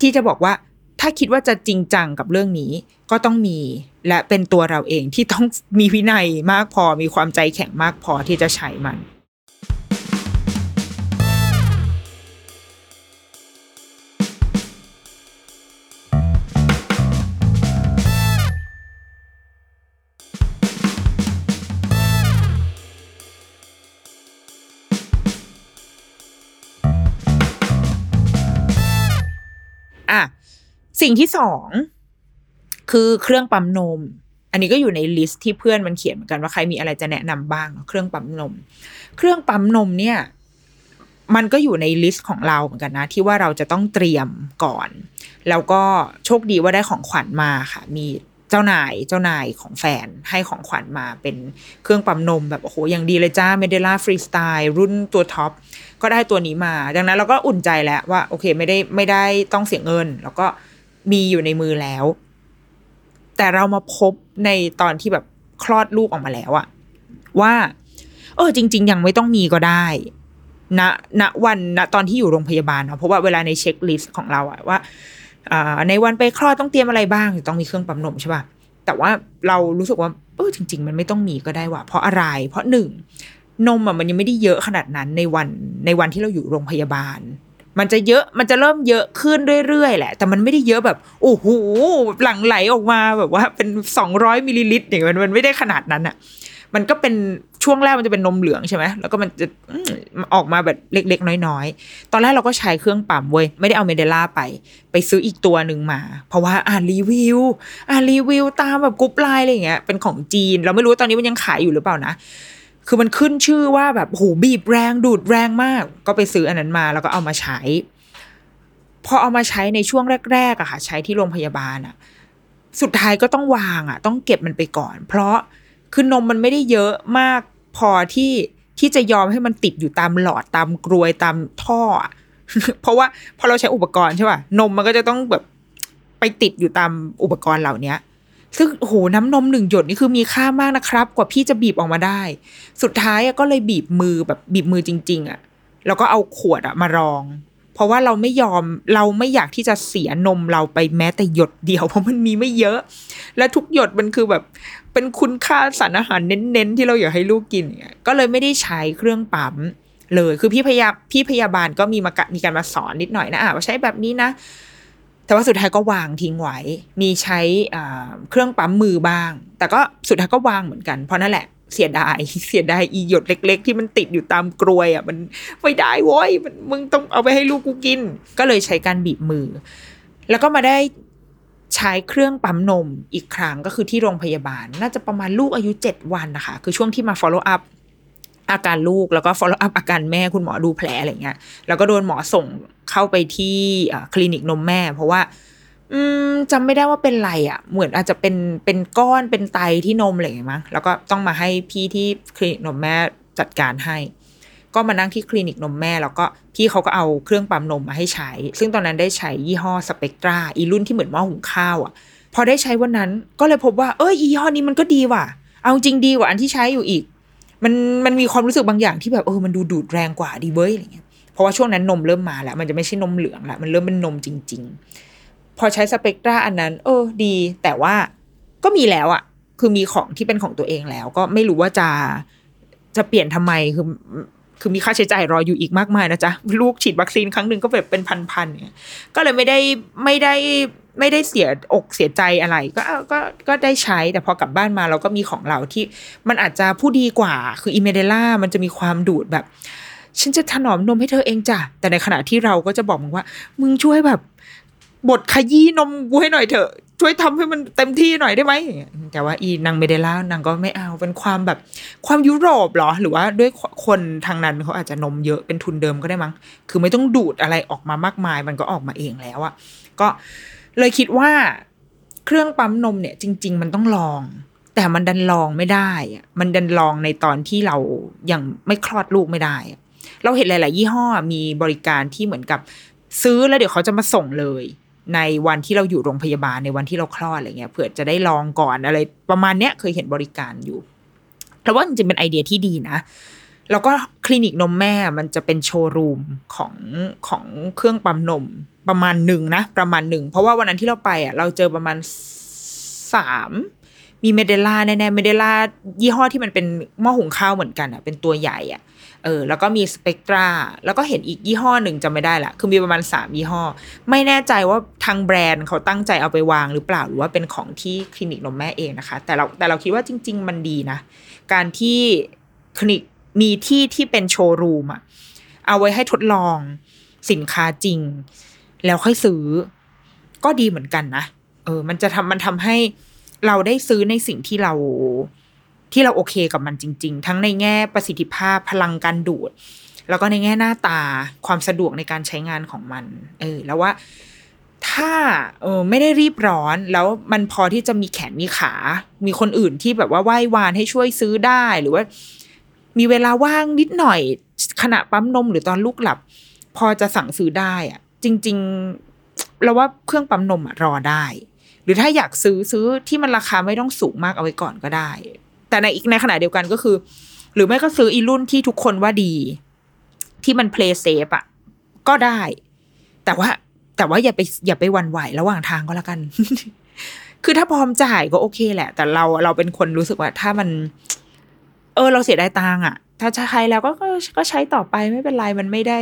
ที่จะบอกว่าถ้าคิดว่าจะจริงจังกับเรื่องนี้ก็ต้องมีและเป็นตัวเราเองที่ต้องมีวินัยมากพอมีความใจแข็งมากพอที่จะใช้มัน สิ่งที่สองคือเครื่องปั๊มนม อันนี้ก็อยู่ใน list ที่เพื่อนมันเขียนเหมือนกันว่าใครมีอะไรจะแนะนำบ้างเครื่องปั๊มนม เครื่องปั๊มนมเนี่ย มันก็อยู่ใน list ของเราเหมือนกันนะ ที่ว่าเราจะต้องเตรียมก่อน แล้วก็โชคดีว่าได้ของขวัญมาค่ะ มีเจ้านายเจ้านายของแฟนให้ของขวัญมาเป็นเครื่องปั๊มนมแบบโอ้โหอย่างดีเลยจ้า Medela Freestyle รุ่นตัว top ก็ได้ตัวนี้มา ดังนั้นเราก็อุ่นใจแล้วว่า โอเคไม่ได้ไม่ได้ต้องเสียเงิน แล้วก็ มีอยู่ในมือแล้ว แต่เรามาพบในตอนที่แบบคลอดลูกออกมาแล้วอะว่า เออ จริง ๆ ยังไม่ต้องมีก็ได้ณณวันณตอนที่อยู่โรงพยาบาลเนาะเพราะว่าเวลาในเช็คลิสต์ของเราอะว่าในวันไปคลอดต้องเตรียมอะไรบ้างต้องมีเครื่องปั๊มนมใช่ป่ะแต่ว่าเรารู้สึกว่าเออจริง ๆ มันไม่ต้องมีก็ได้ว่ะเพราะอะไร เพราะหนึ่งนมอะมันยังไม่ได้เยอะขนาดนั้นในวันในวันที่เราอยู่โรงพยาบาล มันจะเยอะมันจะเริ่มเยอะขึ้นเรื่อยๆแหละ แต่มันไม่ได้เยอะแบบโอ้โหหลั่งไหลออกมาแบบว่าเป็นสองร้อยมิลลิลิตรอย่างมันมันไม่ได้ขนาดนั้นอะมันก็เป็นช่วงแรกมันจะเป็นนมเหลืองใช่ไหมแล้วก็มันจะออกมาแบบเล็กๆ น้อยๆ ตอนแรกเราก็ใช้เครื่องปั๊มเว้ย ไม่ได้เอา Medela ไป ไปซื้ออีกตัวหนึ่งมา เพราะว่าอ่านรีวิว อ่านรีวิวตามแบบ group LINE อะไรอย่างเงี้ย เป็นของจีน เราไม่รู้ตอนนี้มันยังขายอยู่หรือเปล่านะ คือมันขึ้นชื่อว่าแบบโหบีบแรงดูดแรงมาก ก็ไปซื้ออันนั้นมาแล้วก็เอามาใช้ พอเอามาใช้ในช่วงแรกๆอะค่ะ ใช้ที่โรงพยาบาลอะสุดท้ายก็ต้องวางอะต้องเก็บมันไปก่อน เพราะคือนมมันไม่ได้เยอะมากพอที่ที่จะยอมให้มันติดอยู่ตามหลอดตามกรวยตามท่อ เพราะว่าพอเราใช้อุปกรณ์ใช่ป่ะนมมันก็จะต้องแบบไปติดอยู่ตามอุปกรณ์เหล่านี้ ซึ่งโหน้ำนมหนึ่งหยดนี่คือมีค่ามากนะครับ กว่าพี่จะบีบออกมาได้ สุดท้ายก็เลยบีบมือแบบบีบมือจริง ๆอะแล้วก็เอาขวดอะมารอง เพราะว่าเราไม่ยอมเราไม่อยากที่จะเสียนมเราไปแม้แต่หยดเดียว เพราะมันมีไม่เยอะ และทุกหยดมันคือแบบเป็นคุณค่าสารอาหารเน้นๆ ที่เราอยากให้ลูกกินก็เลยไม่ได้ใช้เครื่องปั๊มเลยคือพี่พยาพี่พยาบาลก็มีมามีการมาสอนนิดหน่อยนะอะว่าใช้แบบนี้นะ แต่ว่าสุดท้ายก็วางทิ้งไว้ มีใช้เครื่องปั๊มมือบ้าง แต่ก็สุดท้ายก็วางเหมือนกัน เพราะนั่นแหละเสียดาย เสียดายอีหยดเล็ก ๆ ที่มันติดอยู่ตามกรวยอะ มันไม่ได้โว้ยมันมึงต้องเอาไปให้ลูกกูกิน ก็เลยใช้การบีบมือ แล้วก็มาได้ใช้เครื่องปั๊มนมอีกครั้งก็คือที่โรงพยาบาล น่าจะประมาณลูกอายุเจ็ดวันนะคะ คือช่วงที่มา follow up อาการลูกแล้วก็ follow up อาการแม่คุณหมอดูแผลอะไรเงี้ย แล้วก็โดนหมอส่งเข้าไปที่คลินิกนมแม่ เพราะว่าจำไม่ได้ว่าเป็นไรอะ่ะ เหมือนอาจจะเป็นเป็นก้อนเป็นไตที่นมอะไรอย่างเงี้ยมั้งแล้วก็ต้องมาให้พี่ที่คลินิกนมแม่จัดการให้ ก็มานั่งที่คลินิกนมแม่ แล้วก็พี่เขาก็เอาเครื่องปั๊มนมมาให้ใช้ ซึ่งตอนนั้นได้ใช้ยี่ห้อสเปกตราอีรุ่นที่เหมือนหม้อหุงข้าวอะ่ะ พอได้ใช้วันนั้นก็เลยพบว่าเออยี่ห้อนี้มันก็ดีว่ะ เอาจริงดีกว่าอันที่ใช้อยู่อีก มันมันมีความรู้สึกบางอย่างที่แบบเออมันดูดูดแรงกว่าดีเว้ยอะไรเงี้ย เพราะว่าช่วงนั้นนมเริ่มมาแล้ว มันจะไม่ใช่นมเหลืองละมันเริ่มเป็นนมจริง ๆ พอใช้สเปกตราอันนั้น เออดี แต่ว่าก็มีแล้วอะคือมีของที่เป็นของตัวเองแล้ว ก็ไม่รู้ว่าจะจะเปลี่ยนทำไมคือคือมีค่าใช้จ่ายรออยู่อีกมากมายนะจ๊ะ ลูกฉีดวัคซีนครั้งหนึ่งก็แบบเป็นพันๆเนี่ยก็เลยไม่ได้ไม่ได้ไม่ได้เสียอกเสียใจอะไร ก็ก็ก็ได้ใช้แต่พอกลับบ้านมาเราก็มีของเราที่มันอาจจะผู้ดีกว่า คืออิเมเดล่ามันจะมีความดูดแบบ ฉันจะถนอมนมให้เธอเองจ้ะแต่ในขณะที่เราก็จะบอกมึงว่า มึงช่วยแบบบดขยี้นมกูให้หน่อยเถอะ ช่วยทำให้มันเต็มที่หน่อยได้ไหม แต่ว่าอีนางเมเดล่านางก็ไม่เอาเป็นความแบบความยุโรปหรอ หรือว่าด้วยคนทางนั้นเขาอาจจะนมเยอะเป็นทุนเดิมก็ได้มั้ง คือไม่ต้องดูดอะไรออกมามากมาย มันก็ออกมาเองแล้วอะก็เลยคิดว่าเครื่องปั๊มนมเนี่ยจริง ๆ มันต้องลอง แต่มันดันลองไม่ได้ มันดันลองในตอนที่เรายังไม่คลอดลูกไม่ได้ เราเห็นหลาย ๆ ยี่ห้อมีบริการที่เหมือนกับซื้อแล้วเดี๋ยวเขาจะมาส่งเลยในวันที่เราอยู่โรงพยาบาลในวันที่เราคลอดอะไรเงี้ยเผื่อจะได้ลองก่อนอะไรประมาณเนี้ยเคยเห็นบริการอยู่แต่ว่าจริงๆเป็นไอเดียที่ดีนะแล้วก็คลินิกนมแม่มันจะเป็นโชว์รูมของของเครื่องปั๊มนมประมาณหนึ่งนะ ประมาณหนึ่งเพราะว่าวันนั้นที่เราไปอะเราเจอประมาณสามมีเมเดล่าแน่ๆเมเดล่ายี่ห้อที่มันเป็นหม้อหุงข้าวเหมือนกันอะเป็นตัวใหญ่อะ เออแล้วก็มีสเปกตราแล้วก็เห็นอีกยี่ห้อหนึ่งจำไม่ได้ละคือมีประมาณสามยี่ห้อ ไม่แน่ใจว่าทางแบรนด์เขาตั้งใจเอาไปวางหรือเปล่าหรือว่าเป็นของที่คลินิกนมแม่เองนะคะ แต่เราแต่เราคิดว่าจริง ๆ มันดีนะ การที่คลินิกมีที่ที่เป็นโชว์รูมอะเอาไว้ให้ทดลองสินค้าจริง แล้วค่อยซื้อ ก็ดีเหมือนกันนะเออ มันจะทำมันทำให้เราได้ซื้อในสิ่งที่เรา ที่เราโอเคกับมันจริง ๆ ทั้งในแง่ประสิทธิภาพพลังการดูด แล้วก็ในแง่หน้าตาความสะดวกในการใช้งานของมัน เออ แล้วว่าถ้าเออไม่ได้รีบร้อนแล้วมันพอที่จะมีแขนมีขา มีคนอื่นที่แบบว่าไหว้วานให้ช่วยซื้อได้หรือว่า มีเวลาว่างนิดหน่อยขณะปั๊มนมหรือตอนลูกหลับ พอจะสั่งซื้อได้อะจริง ๆ เราว่าเครื่องปั๊มนมอะรอได้ หรือถ้าอยากซื้อซื้อที่มันราคาไม่ต้องสูงมากเอาไว้ก่อนก็ได้ แต่ในอีกในขณะเดียวกันก็คือ หรือไม่ก็ซื้ออีรุ่นที่ทุกคนว่าดี ที่มันเพลย์เซฟอะก็ได้ แต่ว่า แต่ว่าอย่าไปอย่าไปหวั่นไหวระหว่างทางก็แล้วกัน คือถ้าพร้อมจ่ายก็โอเคแหละ แต่เราเราเป็นคนรู้สึกว่า ถ้ามัน เออ เราเสียดายตังอะถ้าใช้แล้วก็ก็ใช้ต่อไปไม่เป็นไรมันไม่ได้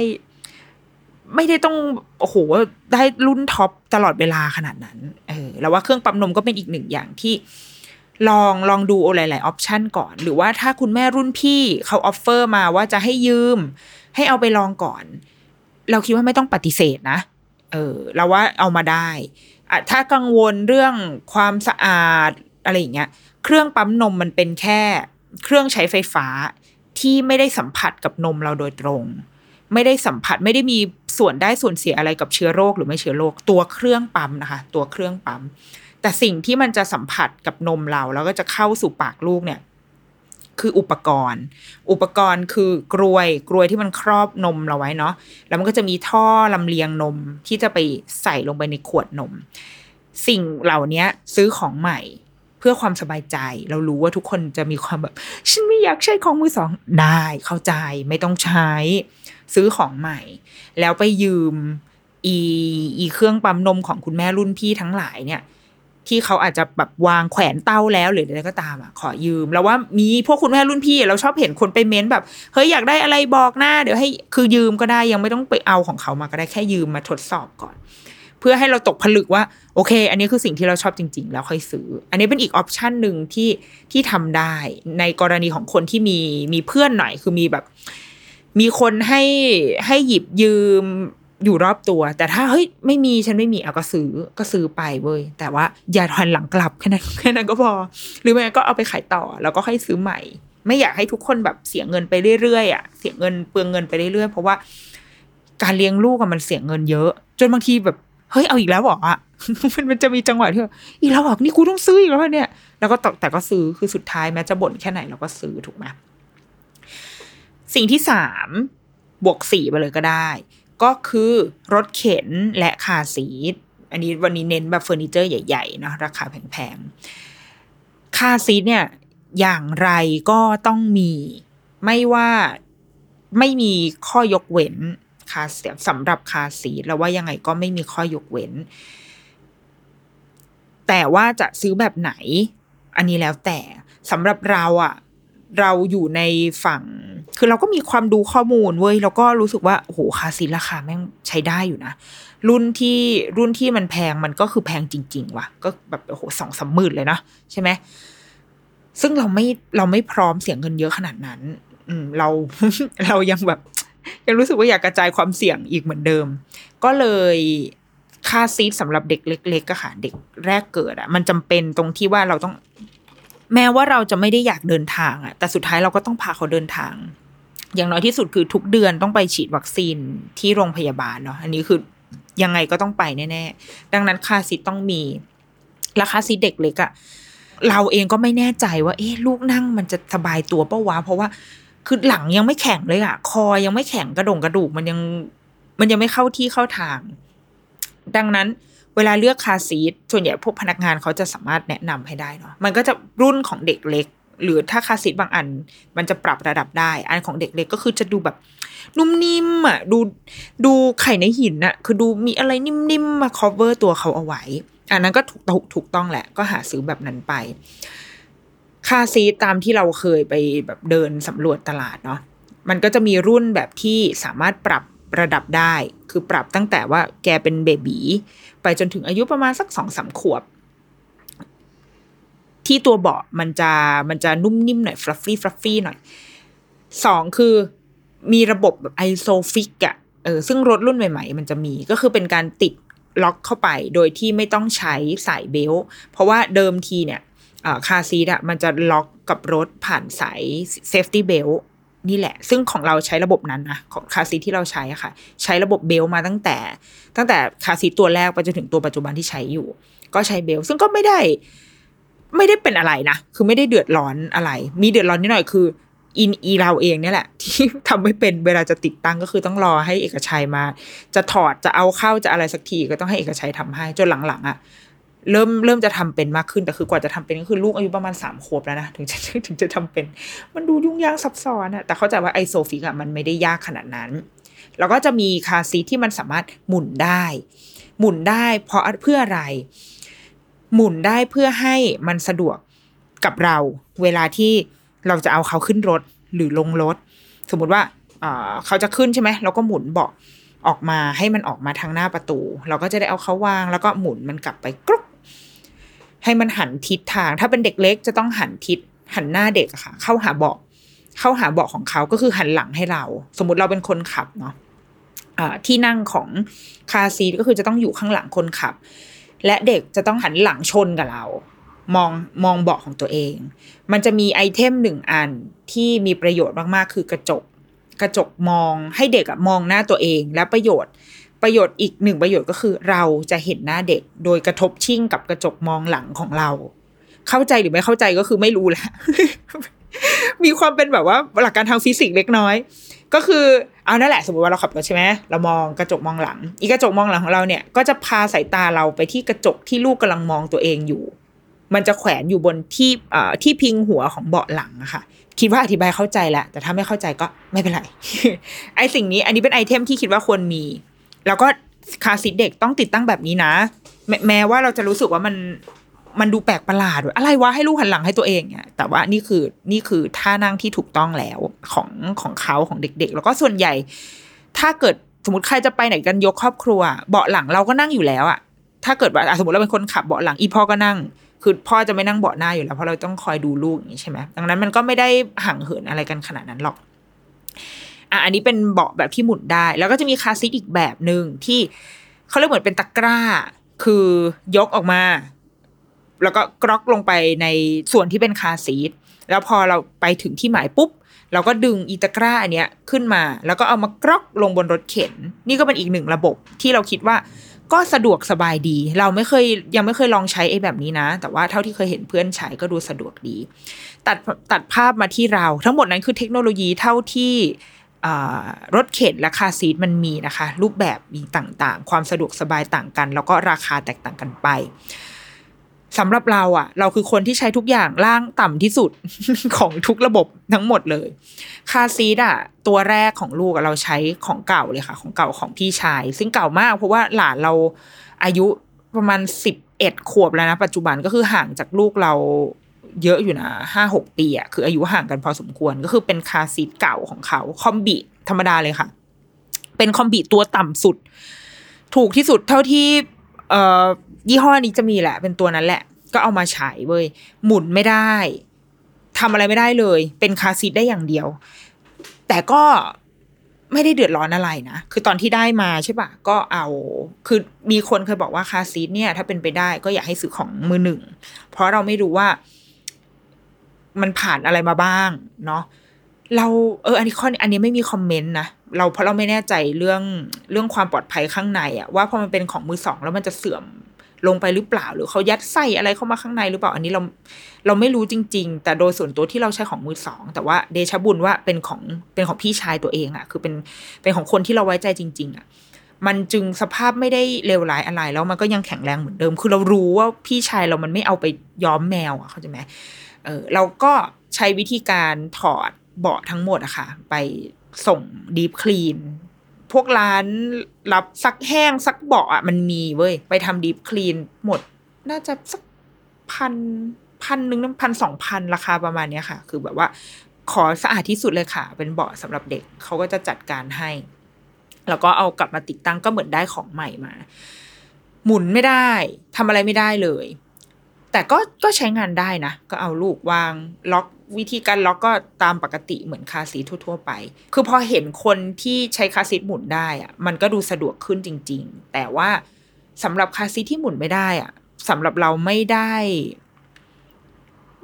ไม่ได้ต้องโอ้โหได้รุ่น top ตลอดเวลาขนาดนั้น เออแล้วว่าเครื่องปั๊มนมก็เป็นอีกหนึ่งอย่างที่ ลองลองดูหลายๆ option ก่อน หรือว่าถ้าคุณแม่รุ่นพี่เขา offer มาว่าจะให้ยืม ให้เอาไปลองก่อน เราคิดว่าไม่ต้องปฏิเสธนะ เออเราว่าเอามาได้อะถ้ากังวลเรื่องความสะอาดอะไรอย่างเงี้ยเครื่องปั๊มนมมันเป็นแค่เครื่องใช้ไฟฟ้าที่ไม่ได้สัมผัสกับนมเราโดยตรง ไม่ได้สัมผัสไม่ได้มีส่วนได้ส่วนเสียอะไรกับเชื้อโรคหรือไม่เชื้อโรคตัวเครื่องปั๊มนะคะ ตัวเครื่องปั๊ม แต่สิ่งที่มันจะสัมผัสกับนมเรา แล้วก็จะเข้าสู่ปากลูกเนี่ย คืออุปกรณ์ อุปกรณ์คือกรวยกรวยที่มันครอบนมเราไว้เนาะแล้วมันก็จะมีท่อลำเลียงนมที่จะไปใส่ลงไปในขวดนม สิ่งเหล่านี้ซื้อของใหม่เพื่อความสบายใจ เรารู้ว่าทุกคนจะมีความแบบฉันไม่อยากใช้ของมือสองได้เข้าใจไม่ต้องใช้ ซื้อของใหม่ แล้วไปยืม อีอีเครื่องปั๊มนมของคุณแม่รุ่นพี่ทั้งหลายเนี่ย ที่เขาอาจจะแบบวางแขวนเต้าแล้วหรืออะไรก็ตามอะขอยืม แล้วว่ามีพวกคุณแม่รุ่นพี่ เราชอบเห็นคนไปเม้นแบบเฮ้ยอยากได้อะไรบอกหน้าเดี๋ยวให้คือยืมก็ได้ยังไม่ต้องไปเอาของเขามาก็ได้แค่ยืมมาทดสอบก่อน เพื่อให้เราตกผลึกว่า โอเค อันนี้คือสิ่งที่เราชอบจริง ๆ แล้วค่อยซื้อ อันนี้เป็นอีกออปชันหนึ่งที่ที่ทำได้ในกรณีของคนที่มีมีเพื่อนหน่อยคือมีแบบ มีคนให้ให้หยิบยืม อยู่รอบตัว แต่ถ้าเฮ้ยไม่มีฉันไม่มีเอาก็ซื้อก็ซื้อไปเว้ยแต่ว่าอย่าหันหลังกลับแค่นั้นแค่นั้นก็พอ หรือไม่งั้นก็เอาไปขายต่อแล้วก็ให้ซื้อใหม่ ไม่อยากให้ทุกคนแบบเสียเงินไปเรื่อยๆอะเสียเงินเปลืองเงินไปเรื่อยๆเพราะว่า การเลี้ยงลูกอะมันเสียเงินเยอะ จนบางทีแบบเฮ้ยเอาอีกแล้วหรออะมันมันจะมีจังหวะที่แบบอีกแล้วหรอนี่กูต้องซื้ออีกแล้วเหรอเนี่ย แล้วก็ตแต่ก็ซื้อคือสุดท้ายแม้จะบ่นแค่ไหนเราก็ซื้อถูกไหมสิ่งที่สามบวกสี่ไปเลยก็ได้ ก็คือรถเข็นและคาซีทอันนี้วันนี้เน้นแบบเฟอร์นิเจอร์ใหญ่ๆเนอะราคาแพงๆคาซีทเนี่ยอย่างไรก็ต้องมีไม่ว่าไม่มีข้อยกเว้นคาเสียสำหรับคาซีทแล้วว่ายังไงก็ไม่มีข้อยกเว้น แต่ว่าจะซื้อแบบไหน อันนี้แล้วแต่สำหรับเราอะเราอยู่ในฝั่ง คือเราก็มีความดูข้อมูลเว้ยแล้วก็รู้สึกว่าโอ้โหคาซีราคาแม่งใช้ได้อยู่นะ รุ่นที่รุ่นที่มันแพงมันก็คือแพงจริง ๆ ว่ะ ก็แบบโอ้โหสองสามหมื่นเลยเนาะใช่ไหมซึ่งเราไม่เราไม่พร้อมเสียงเงินเยอะขนาดนั้น อืมเราเรายังแบบ ยังรู้สึกว่าอยากกระจายความเสี่ยงอีกเหมือนเดิม ก็เลยค่าซีทสำหรับเด็กเล็กๆก็ค่ะเด็กแรกเกิดอะมันจำเป็นตรงที่ว่าเราต้อง แม้ว่าเราจะไม่ได้อยากเดินทางอะแต่สุดท้ายเราก็ต้องพาเขาเดินทาง อย่างน้อยที่สุดคือทุกเดือนต้องไปฉีดวัคซีนที่โรงพยาบาลเนาะอันนี้คือยังไงก็ต้องไปแน่ๆ ดังนั้นค่าซีทต้องมีราคาซีเด็กเล็กอะเราเองก็ไม่แน่ใจว่า เอ๊ะลูกนั่งมันจะสบายตัวปะวะเพราะว่าคือหลังยังไม่แข็งเลยอะคอยังไม่แข็งกระดงกระดูกมันยังมันยังไม่เข้าที่เข้าทาง ดังนั้นเวลาเลือกคาซีทส่วนใหญ่พวกพนักงานเขาจะสามารถแนะนำให้ได้เนาะมันก็จะรุ่นของเด็กเล็ก หรือถ้าคาร์ซีทบางอัน มันจะปรับระดับได้ อันของเด็กเล็กก็คือจะดูแบบนุ่มนิ่มอะดูดูไข่ในหินอะ คือดูมีอะไรนิ่มๆมา cover ตัวเขาเอาไว้ อันนั้นก็ถูกถูกถูกต้องแหละ ก็หาซื้อแบบนั้นไป คาซีตามที่เราเคยไปแบบเดินสำรวจตลาดเนาะมันก็จะมีรุ่นแบบที่สามารถปรับระดับได้ คือปรับตั้งแต่ว่าแกเป็น baby ไปจนถึงอายุประมาณสักสองสามขวบ ที่ตัวเบาะมันจะมันจะนุ่มนิ่มหน่อย fluffy fluffy หน่อยสองคือมีระบบแบบ ISOFIX อะเออซึ่งรถรุ่นใหม่ ๆ มันจะมีก็คือเป็นการติดล็อกเข้าไปโดยที่ไม่ต้องใช้สาย belt เพราะว่าเดิมทีเนี่ยcar seat อะมันจะล็อกกับรถผ่านสาย safety belt นี่แหละ ซึ่งของเราใช้ระบบนั้นนะของ car seat ที่เราใช้อะค่ะ ใช้ระบบ belt มาตั้งแต่ ตั้งแต่ car seat ตัวแรกไปจนถึงตัวปัจจุบันที่ใช้อยู่ ก็ใช้ belt ซึ่งก็ไม่ได้ ไม่ได้เป็นอะไรนะ คือไม่ได้เดือดร้อนอะไร มีเดือดร้อนนิดหน่อยคืออินอีเราเองเนี่ยแหละ ที่ทำไม่เป็นเวลาจะติดตั้งก็คือต้องรอให้เอกชัยมา จะถอดจะเอาเข้าจะอะไรสักทีก็ต้องให้เอกชัยทำให้จนหลังๆอะค่ะเริ่มเริ่มจะทำเป็นมากขึ้นแต่คือกว่าจะทำเป็นก็คือลูกอายุประมาณสามขวบแล้วนะถึงจะถึงจะทำเป็น มันดูยุ่งยากซับซ้อนอะแต่เข้าใจว่าไอโซฟิกอะมันไม่ได้ยากขนาดนั้น แล้วก็จะมีคาซีที่มันสามารถหมุนได้ หมุนได้ เพราะเพื่ออะไร หมุนได้เพื่อให้มันสะดวกกับเรา เวลาที่เราจะเอาเขาขึ้นรถหรือลงรถ สมมุติว่าเขาจะขึ้นใช่ไหมเราก็หมุนเบาะออกมาให้มันออกมาทางหน้าประตู เราก็จะได้เอาเขาวาง แล้วก็หมุนมันกลับไปกรุ๊กให้มันหันทิศทาง ถ้าเป็นเด็กเล็กจะต้องหันทิศหันหน้าเด็กอะค่ะ เข้าหาเบาะเข้าหาเบาะของเขาก็คือหันหลังให้เรา สมมติเราเป็นคนขับเนาะที่นั่งของคาซีก็คือจะต้องอยู่ข้างหลังคนขับ และเด็กจะต้องหันหลังชนกับเรา มองมองเบาะของตัวเอง มันจะมีไอเทมหนึ่งอันที่มีประโยชน์มากๆ คือกระจก กระจกมองให้เด็กมองหน้าตัวเอง และประโยชน์ประโยชน์อีกหนึ่งประโยชน์ก็คือเราจะเห็นหน้าเด็ก โดยกระทบชิ่งกับกระจกมองหลังของเรา เข้าใจหรือไม่เข้าใจก็คือไม่รู้แหละมีความเป็นแบบว่าหลักการทางฟิสิกส์เล็กน้อย ก็คือเอานั่นแหละสมมติว่าเราขับรถใช่ไหมเรามองกระจกมองหลัง อีกระจกมองหลังของเราเนี่ยก็จะพาสายตาเราไปที่กระจกที่ลูกกำลังมองตัวเองอยู่ มันจะแขวนอยู่บนที่เอ่อที่พิงหัวของเบาะหลังอะค่ะคิดว่าอธิบายเข้าใจแหละ แต่ถ้าไม่เข้าใจก็ไม่เป็นไร ไอสิ่งนี้อันนี้เป็นไอเทมที่คิดว่าควรมี แล้วก็คาสิเด็กต้องติดตั้งแบบนี้นะ แม้ว่าเราจะรู้สึกว่ามัน มันดูแปลกประหลาดอะไรวะให้ลูกหันหลังให้ตัวเองเนี่ยแต่ว่านี่คือนี่คือท่านั่งที่ถูกต้องแล้วของของเขาของเด็ก ๆ แล้วก็ส่วนใหญ่ ถ้าเกิดสมมติใครจะไปไหนกันยกครอบครัว เบาะหลังเราก็นั่งอยู่แล้วอะถ้าเกิดว่าสมมติเราเป็นคนขับเบาะหลังอีพ่อก็นั่ง คือพ่อจะไม่นั่งเบาะหน้าอยู่แล้ว เพราะเราต้องคอยดูลูกอย่างนี้ใช่ไหมดังนั้นมันก็ไม่ได้ห่างเหินอะไรกันขนาดนั้นหรอกอะอันนี้เป็นเบาะแบบที่หมุนได้ แล้วก็จะมีคาซีทอีกแบบหนึ่งที่เขาเรียกเหมือนเป็นตะกร้า คือยกออกมา แล้วก็กรอกลงไปในส่วนที่เป็นคาซีทแล้วพอเราไปถึงที่หมายปุ๊บ เราก็ดึงอีตะกร้าอันเนี้ยขึ้นมา แล้วก็เอามากรอกลงบนรถเข็น นี่ก็เป็นอีกหนึ่งระบบที่เราคิดว่าก็สะดวกสบายดี เราไม่เคยยังไม่เคยลองใช้ไอ้แบบนี้นะ แต่ว่าเท่าที่เคยเห็นเพื่อนใช้ก็ดูสะดวกดี ตัดตัดภาพมาที่เรา ทั้งหมดนั้นคือเทคโนโลยีเท่าที่รถเข็นและคาซีทมันมีนะคะ รูปแบบมีต่างๆ ความสะดวกสบายต่างกัน แล้วก็ราคาแตกต่างกันไป สำหรับเราอะเราคือคนที่ใช้ทุกอย่างล่างต่ำที่สุดของทุกระบบทั้งหมดเลย คาซีทอะตัวแรกของลูกเราใช้ของเก่าเลยค่ะ ของเก่าของพี่ชาย ซึ่งเก่ามาก เพราะว่าหลานเราอายุประมาณสิบเอ็ดขวบแล้วนะ ปัจจุบันก็คือห่างจากลูกเราเยอะอยู่นะห้าหกปีอะคืออายุห่างกันพอสมควรก็คือเป็นคาซีทเก่าของเขาคอมบิธรรมดาเลยค่ะ เป็นคอมบิตัวต่ำสุด ถูกที่สุดเท่าที่ เอ่อ ยี่ห้อนี้จะมีแหละ เป็นตัวนั้นแหละ ก็เอามาใช้เว้ยหมุนไม่ได้ทำอะไรไม่ได้เลย เป็นคาซีทได้อย่างเดียว แต่ก็ไม่ได้เดือดร้อนอะไรนะ คือตอนที่ได้มาใช่ปะก็เอา คือมีคนเคยบอกว่าคาซีทเนี่ย ถ้าเป็นไปได้ก็อยากให้ซื้อของมือหนึ่ง เพราะเราไม่รู้ว่า มันผ่านอะไรมาบ้าง เนาะ เราเอออันนี้ข้ออันนี้ไม่มีคอมเมนต์นะ เราเพราะเราไม่แน่ใจเรื่องเรื่องความปลอดภัยข้างในอะว่าพอมันเป็นของมือสองแล้วมันจะเสื่อม ลงไปหรือเปล่า หรือเขายัดไส้อะไรเข้ามาข้างในหรือเปล่า อันนี้เราเราไม่รู้จริง ๆ แต่โดยส่วนตัวที่เราใช้ของมือสอง แต่ว่าเดชบุญว่าเป็นของเป็นของพี่ชายตัวเองอะคือเป็นเป็นของคนที่เราไว้ใจจริง ๆอะมันจึงสภาพไม่ได้เลวร้ายอะไรแล้วมันก็ยังแข็งแรงเหมือนเดิม คือเรารู้ว่าพี่ชายเรามันไม่เอาไปย้อมแมวอะเข้าใจไหมเออเราก็ใช้วิธีการถอดเบาะทั้งหมดอะค่ะ ไปส่งดีฟคลีน พวกร้านรับซักแห้งซักเบาะอะมันมีเว้ย ไปทำดีฟคลีนหมด น่าจะสักพันพันหนึ่งพันสองพันราคาประมาณเนี้ยค่ะ คือแบบว่าขอสะอาดที่สุดเลยค่ะ เป็นเบาะสำหรับเด็กเขาก็จะจัดการให้ แล้วก็เอากลับมาติดตั้งก็เหมือนได้ของใหม่มา หมุนไม่ได้ทำอะไรไม่ได้เลย แต่ก็ก็ใช้งานได้นะ ก็เอาลูกวางล็อก วิธีการล็อกก็ตามปกติเหมือนคาซีททั่ว ๆ ไป คือพอเห็นคนที่ใช้คาซีทหมุนได้อะมันก็ดูสะดวกขึ้นจริง ๆ แต่ว่าสำหรับคาซีทที่หมุนไม่ได้อะสำหรับเราไม่ได้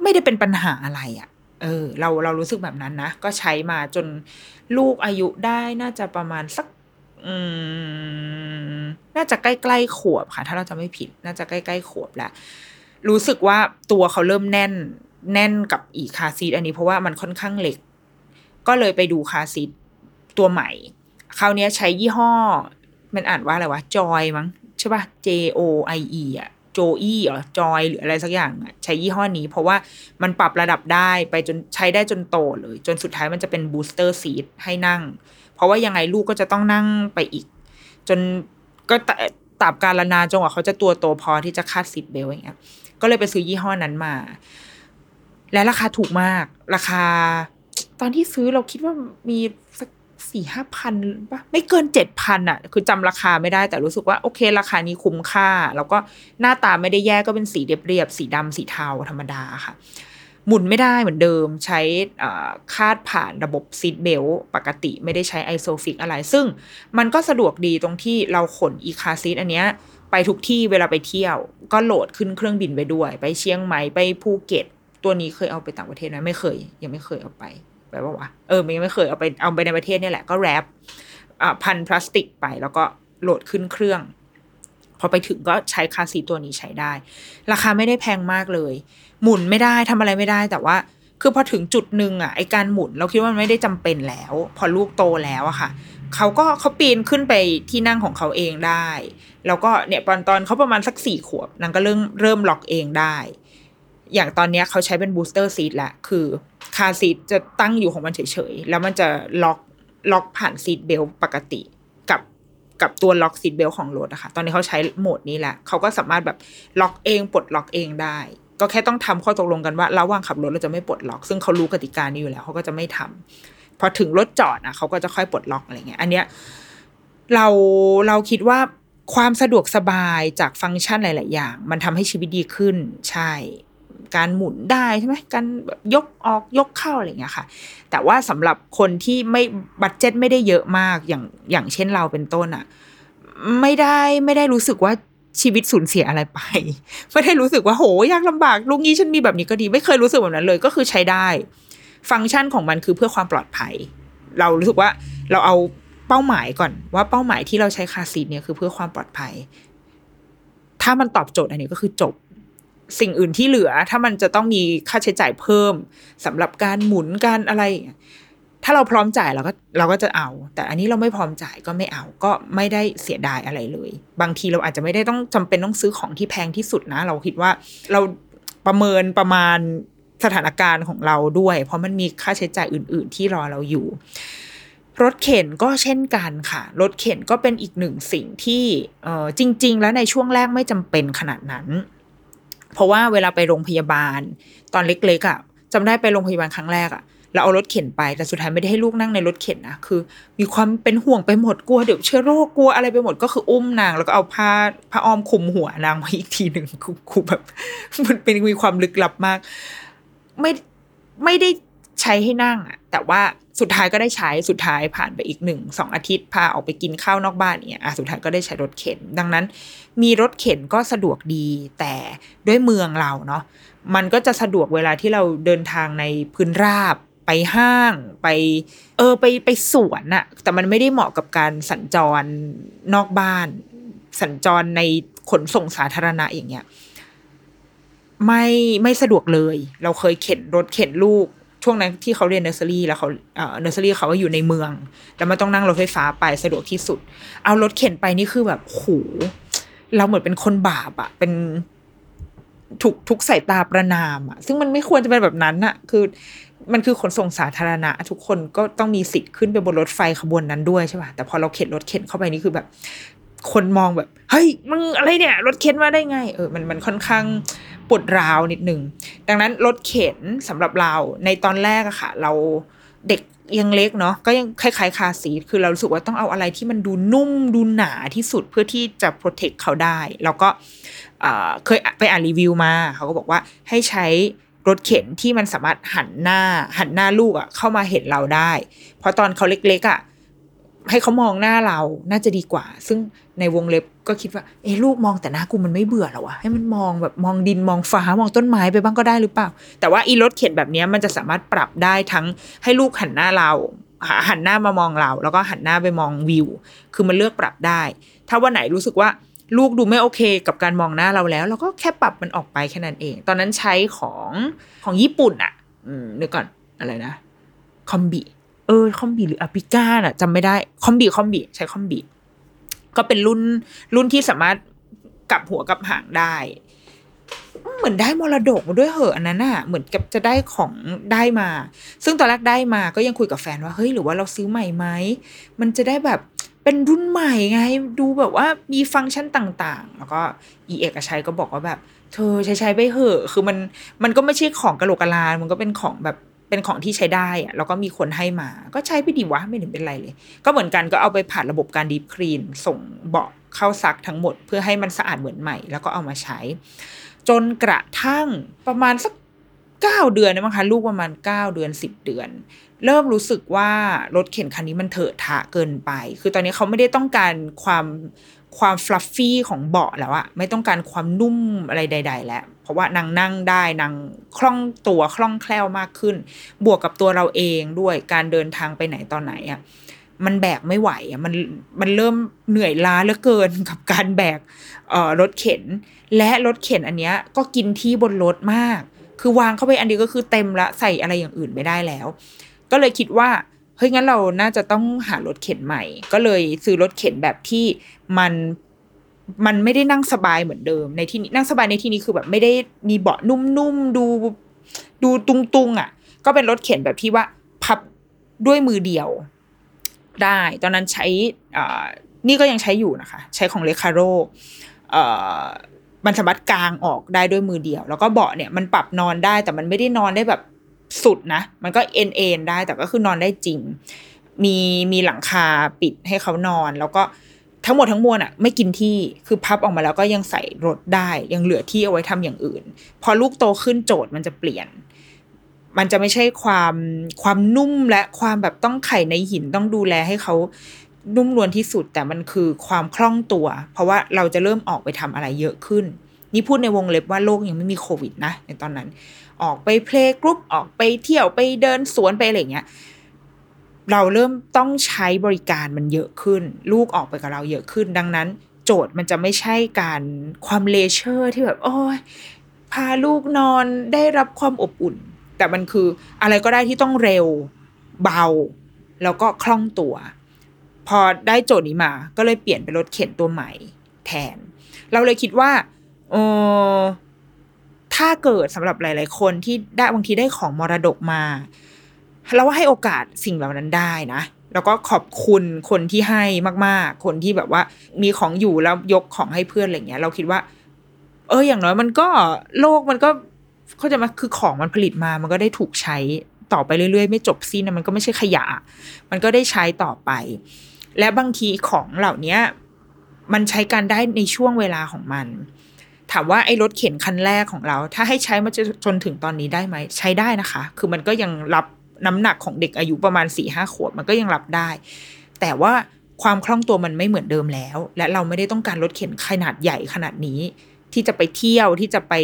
ไม่ได้เป็นปัญหาอะไรอะ่ะเออ เราเรารู้สึกแบบนั้นนะ ก็ใช้มาจนลูกอายุได้น่าจะประมาณสักอืมน่าจะใกล้ๆขวบค่ะ ถ้าเราจะไม่ผิด น่าจะใกล้ๆขวบแล้วรู้สึกว่าตัวเขาเริ่มแน่น แน่นกับอี car seat อันนี้เพราะว่ามันค่อนข้างเล็ก ก็เลยไปดู car seat ตัวใหม่ คราวนี้ใช้ยี่ห้อ มันอ่านว่าอะไรวะจอยมั้งใช่ป่ะ J O I E อะโจอี้เหรอจอยหรืออะไรสักอย่างอะใช้ยี่ห้อนี้ เพราะว่ามันปรับระดับได้ไปจนใช้ได้จนโตเลย จนสุดท้ายมันจะเป็น booster seat ให้นั่ง เพราะว่ายังไงลูกก็จะต้องนั่งไปอีก จนก็ตราบกาลนานจนกว่าเขาจะตัวโตพอที่จะคาด seat belt อย่างเงี้ยก็เลยไปซื้อยี่ห้อนั้นมา และราคาถูกมาก ราคา ตอนที่ซื้อเราคิดว่ามีสักสี่ห้าพันปะไม่เกินเจ็ดพันอะ คือจำราคาไม่ได้แต่รู้สึกว่าโอเค ราคานี้คุ้มค่า แล้วก็หน้าตาไม่ได้แย่ก็เป็นสีเรียบๆสีดำสีเทาธรรมดาค่ะ หมุนไม่ได้เหมือนเดิมใช้คาดผ่านระบบ seat beltปกติไม่ได้ใช้ ISOFIX อะไร ซึ่งมันก็สะดวกดีตรงที่เราขนอี car seat อันเนี้ยไปทุกที่เวลาไปเที่ยว ก็โหลดขึ้นเครื่องบินไปด้วย ไปเชียงใหม่ไปภูเก็ต ตัวนี้เคยเอาไปต่างประเทศไหมไม่เคย ยังไม่เคยเอาไปแปลกว่ะเออมันยังไม่เคยเอาไปเอาไปในประเทศนี่แหละก็ wrap พันพลาสติกไปแล้วก็โหลดขึ้นเครื่อง พอไปถึงก็ใช้ car seat ตัวนี้ใช้ได้ ราคาไม่ได้แพงมากเลย หมุนไม่ได้ทำอะไรไม่ได้แต่ว่าคือพอถึงจุดหนึ่งอะไอ้การหมุนเราคิดว่ามันไม่ได้จำเป็นแล้ว พอลูกโตแล้วอะค่ะเขาก็เขาปีนขึ้นไปที่นั่งของเขาเองได้ แล้วก็เนี่ยตอนตอนเขาประมาณสักสี่ขวบนางก็เริ่มเริ่มล็อกเองได้ อย่างตอนนี้เขาใช้เป็น booster seat แหละคือ car seat จะตั้งอยู่ของมันเฉยๆ แล้วมันจะล็อกล็อกผ่าน seat belt ปกติกับกับตัวล็อก seat belt ของรถอะค่ะตอนนี้เขาใช้โหมดนี้แหละเขาก็สามารถแบบล็อกเองปลดล็อกเองได้ ก็แค่ต้องทำข้อตกลงกันว่าระหว่างขับรถเราจะไม่ปลดล็อก ซึ่งเขารู้กติกานี้อยู่แล้วเขาก็จะไม่ทำพอถึงรถจอดอะเขาก็จะค่อยปลดล็อกอะไรเงี้ย อันเนี้ยเราเราคิดว่าความสะดวกสบายจากฟังก์ชันหลาย ๆ อย่าง มันทำให้ชีวิตดีขึ้น ใช่ การหมุนได้ใช่ไหมการแบบยกออกยกเข้าอะไรเงี้ยค่ะ แต่ว่าสำหรับคนที่ไม่บัตเจ็ตไม่ได้เยอะมากอย่างอย่างเช่นเราเป็นต้นอะไม่ได้ไม่ได้รู้สึกว่าชีวิตสูญเสียอะไรไป ไม่ได้รู้สึกว่าโหยากลำบากลูกนี้ฉันมีแบบนี้ก็ดี ไม่เคยรู้สึกแบบนั้นเลย ก็คือใช้ได้ ฟังก์ชันของมันคือเพื่อความปลอดภัย เรารู้สึกว่าเราเอาเป้าหมายก่อนว่าเป้าหมายที่เราใช้คาซีทเนี่ยคือเพื่อความปลอดภัย ถ้ามันตอบโจทย์อันนี้ก็คือจบ สิ่งอื่นที่เหลือ ถ้ามันจะต้องมีค่าใช้จ่ายเพิ่มสำหรับการหมุนการอะไร ถ้าเราพร้อมจ่ายเราก็เราก็จะเอา แต่อันนี้เราไม่พร้อมจ่ายก็ไม่เอา ก็ไม่ได้เสียดายอะไรเลย บางทีเราอาจจะไม่ได้ต้องจำเป็นต้องซื้อของที่แพงที่สุดนะ เราคิดว่าเราประเมินประมาณสถานการณ์ของเราด้วย เพราะมันมีค่าใช้จ่ายอื่น ๆ ที่รอเราอยู่ รถเข็นก็เช่นกันค่ะ รถเข็นก็เป็นอีกหนึ่งสิ่งที่จริง ๆ แล้วในช่วงแรกไม่จำเป็นขนาดนั้น เพราะว่าเวลาไปโรงพยาบาล ตอนเล็กๆอะ่ะจำได้ไปโรงพยาบาลครั้งแรกอะ่ะเราเอารถเข็นไปแต่สุดท้ายไม่ได้ให้ลูกนั่งในรถเข็นนะคือ มีความเป็นห่วงไปหมดกลัวเดี๋ยวเชื้อโรคกลัวอะไรไปหมดก็คืออุ้มนาง แล้วก็เอาผ้าผ้าอ้อมคลุมหัวนางไว้อีกทีหนึ่งคือแบบ มันเป็นมีความลึกลับมาก ไม่ไม่ได้ใช้ให้นั่งอะแต่ว่า สุดท้ายก็ได้ใช้สุดท้ายผ่านไปอีกหนึ่งสองอาทิตย์พาออกไปกินข้าวนอกบ้านเนี่ยอะสุดท้ายก็ได้ใช้รถเข็น ดังนั้น มีรถเข็นก็สะดวกดีแต่ด้วยเมืองเราเนาะมันก็จะสะดวกเวลาที่เราเดินทางในพื้นราบไปห้างไปเออไปไปสวนอะแต่มันไม่ได้เหมาะกับการสัญจรนอกบ้าน สัญจรในขนส่งสาธารณะอย่างเงี้ยไม่ไม่สะดวกเลย เราเคยเข็นรถเข็นลูก ช่วงนั้นที่เขาเรียนเนอร์เซอรี่แล้วเขาเนอร์เซอรี่เขาก็อยู่ในเมือง แล้วมันต้องนั่งรถไฟฟ้าไปสะดวกที่สุด เอารถเข็นไปนี่คือแบบโหเราเหมือนเป็นคนบาปอะเป็นถูกทุกสายตาประนามอะซึ่งมันไม่ควรจะเป็นแบบนั้นอะคือ มันคือขนส่งสาธารณะ ทุกคนก็ต้องมีสิทธิ์ขึ้นไปบนรถไฟขบวนนั้นด้วยใช่ป่ะแต่พอเราเข็นรถเข็นเข้าไปนี่คือแบบ คนมองแบบ เฮ้ยมึงอะไรเนี่ย รถเข็นมาได้ไง เออมันมันค่อนข้าง ปวดร้าวนิดนึง ดังนั้นรถเข็นสำหรับเราในตอนแรกอะค่ะ เราเด็กยังเล็กเนาะก็ยังคล้ายๆคาซีทคือเรารู้สึกว่าต้องเอาอะไรที่มันดูนุ่มดูหนาที่สุดเพื่อที่จะโปรเทคเขาได้ แล้วก็เคยไปอ่านรีวิวมา เขาก็บอกว่าให้ใช้รถเข็นที่มันสามารถหันหน้าหันหน้าลูกอะเข้ามาเห็นเราได้ เพราะตอนเขาเล็กๆอะ ให้เขามองหน้าเราน่าจะดีกว่า ซึ่งในวงเล็บก็คิดว่า เอ้ลูกมองแต่หน้ากูมันไม่เบื่อหรอวะให้มันมองแบบมองดินมองฟ้ามองต้นไม้ไปบ้างก็ได้หรือเปล่า แต่ว่าอีรถเข็นแบบนี้มันจะสามารถปรับได้ทั้งให้ลูกหันหน้าเรา หันหน้ามามองเรา แล้วก็หันหน้าไปมองวิว คือมันเลือกปรับได้ ถ้าวันไหนรู้สึกว่าลูกดูไม่โอเคกับการมองหน้าเราแล้ว เราก็แค่ปรับมันออกไปแค่นั้นเอง ตอนนั้นใช้ของของญี่ปุ่นอะอืมนึกก่อนอะไรนะคอมบี เออคอมบีหรืออพิก้าน่ะจำไม่ได้คอมบีคอมบีใช้คอมบีก็เป็นรุ่นรุ่นที่สามารถกลับหัวกลับหางได้ เหมือนได้มรดกมาด้วยเหอะอันนั้นน่ะเหมือนกับจะได้ของได้มา ซึ่งตอนแรกได้มาก็ยังคุยกับแฟนว่าเฮ้ยหรือว่าเราซื้อใหม่ไหมมันจะได้แบบเป็นรุ่นใหม่ไง ดูแบบว่ามีฟังก์ชันต่างๆ แล้วก็อีเอกชัยก็บอกว่าแบบ เธอใช้ใช้ไปเหอะ คือมันมันก็ไม่ใช่ของกระโหลกกะลา มันก็เป็นของแบบ เป็นของที่ใช้ได้อะแล้วก็มีคนให้มา ก็ใช้ไปดีวะไม่เห็นเป็นไรเลย ก็เหมือนกันก็เอาไปผ่านระบบการดีฟคลีนส่งเบาะเข้าซักทั้งหมด เพื่อให้มันสะอาดเหมือนใหม่ แล้วก็เอามาใช้ จนกระทั่งประมาณสักเก้าเดือนนะมั้งคะลูกประมาณเก้าเดือนสิบเดือน เริ่มรู้สึกว่ารถเข็นคันนี้มันเถอะทะเกินไป คือตอนนี้เขาไม่ได้ต้องการความ ความฟลัฟฟี่ของเบาะแล้วอะไม่ต้องการความนุ่มอะไรใด ๆ แล้ว เพราะว่านางนั่งได้นางคล่องตัวคล่องแคล่วมากขึ้น บวกกับตัวเราเองด้วยการเดินทางไปไหนตอนไหนอะมันแบกไม่ไหวอะมันมันเริ่มเหนื่อยล้าเหลือเกินกับการแบกเอ่อรถเข็น และรถเข็นอันเนี้ยก็กินที่บนรถมาก คือวางเข้าไปอันเดียวก็คือเต็มละใส่อะไรอย่างอื่นไม่ได้แล้ว ก็เลยคิดว่า เฮ้ยงั้นเราน่าจะต้องหารถเข็นใหม่ ก็เลยซื้อรถเข็นแบบที่มันมันไม่ได้นั่งสบายเหมือนเดิม ในที่นี้นั่งสบายในที่นี้คือแบบไม่ได้มีเบาะนุ่มๆดู ดูตุงๆอะ ก็เป็นรถเข็นแบบที่ว่าพับด้วยมือเดียว ได้ ตอนนั้นใช้อ่านี่ก็ยังใช้อยู่นะคะ ใช้ของเลคาโรเอ่มันสามารถกางออกได้ด้วยมือเดียว แล้วก็เบาะเนี่ยมันปรับนอนได้แต่มันไม่ได้นอนได้แบบ สุดนะ มันก็เอ็นเอ็นได้แต่ก็คือนอนได้จริง มีมีหลังคาปิดให้เขานอน แล้วก็ทั้งหมดทั้งมวลอะไม่กินที่คือพับออกมาแล้วก็ยังใส่รถได้ ยังเหลือที่เอาไว้ทำอย่างอื่น พอลูกโตขึ้นโจทย์มันจะเปลี่ยน มันจะไม่ใช่ความความนุ่มและความแบบต้องไข่ในหินต้องดูแลให้เขานุ่มนวลที่สุดแต่มันคือความคล่องตัว เพราะว่าเราจะเริ่มออกไปทำอะไรเยอะขึ้น นี่พูดในวงเล็บว่าโลกยังไม่มีโควิดนะในตอนนั้น ออกไปเพลงกรุ๊ปออกไปเที่ยวไปเดินสวนไปอะไรเงี้ยเราเริ่มต้องใช้บริการมันเยอะขึ้น ลูกออกไปกับเราเยอะขึ้น ดังนั้น โจทย์มันจะไม่ใช่การความเลเชอร์ที่แบบโอ้ยพาลูกนอนได้รับความอบอุ่น แต่มันคืออะไรก็ได้ที่ต้องเร็วเบา แล้วก็คล่องตัว พอได้โจทย์นี้มา ก็เลยเปลี่ยนเป็นรถเข็นตัวใหม่ แทน เราเลยคิดว่าเออ ถ้าเกิดสำหรับหลาย ๆ คนที่ได้บางทีได้ของมรดกมาเราว่าให้โอกาสสิ่งเหล่านั้นได้นะแล้วก็ขอบคุณคนที่ให้มาก ๆ คนที่แบบว่า มีของอยู่แล้วยกของให้เพื่อนอะไรเงี้ย เราคิดว่า เอออย่างน้อยมันก็โลกมันก็เขาจะมาคือของมันผลิตมา มันก็ได้ถูกใช้ต่อไปเรื่อย ๆ ไม่จบสิ้นนะมันก็ไม่ใช่ขยะ มันก็ได้ใช้ต่อไป และบางทีของเหล่านี้มันใช้การได้ในช่วงเวลาของมัน ถามว่าไอ้รถเข็นคันแรกของเรา ถ้าให้ใช้มาจนถึงตอนนี้ได้ไหม ใช้ได้นะคะ คือมันก็ยังรับน้ำหนักของเด็กอายุประมาณสี่ห้าขวบมันก็ยังรับได้ แต่ว่าความคล่องตัวมันไม่เหมือนเดิมแล้ว และเราไม่ได้ต้องการรถเข็นขนาดใหญ่ขนาดนี้ ที่จะไปเที่ยวที่จะไป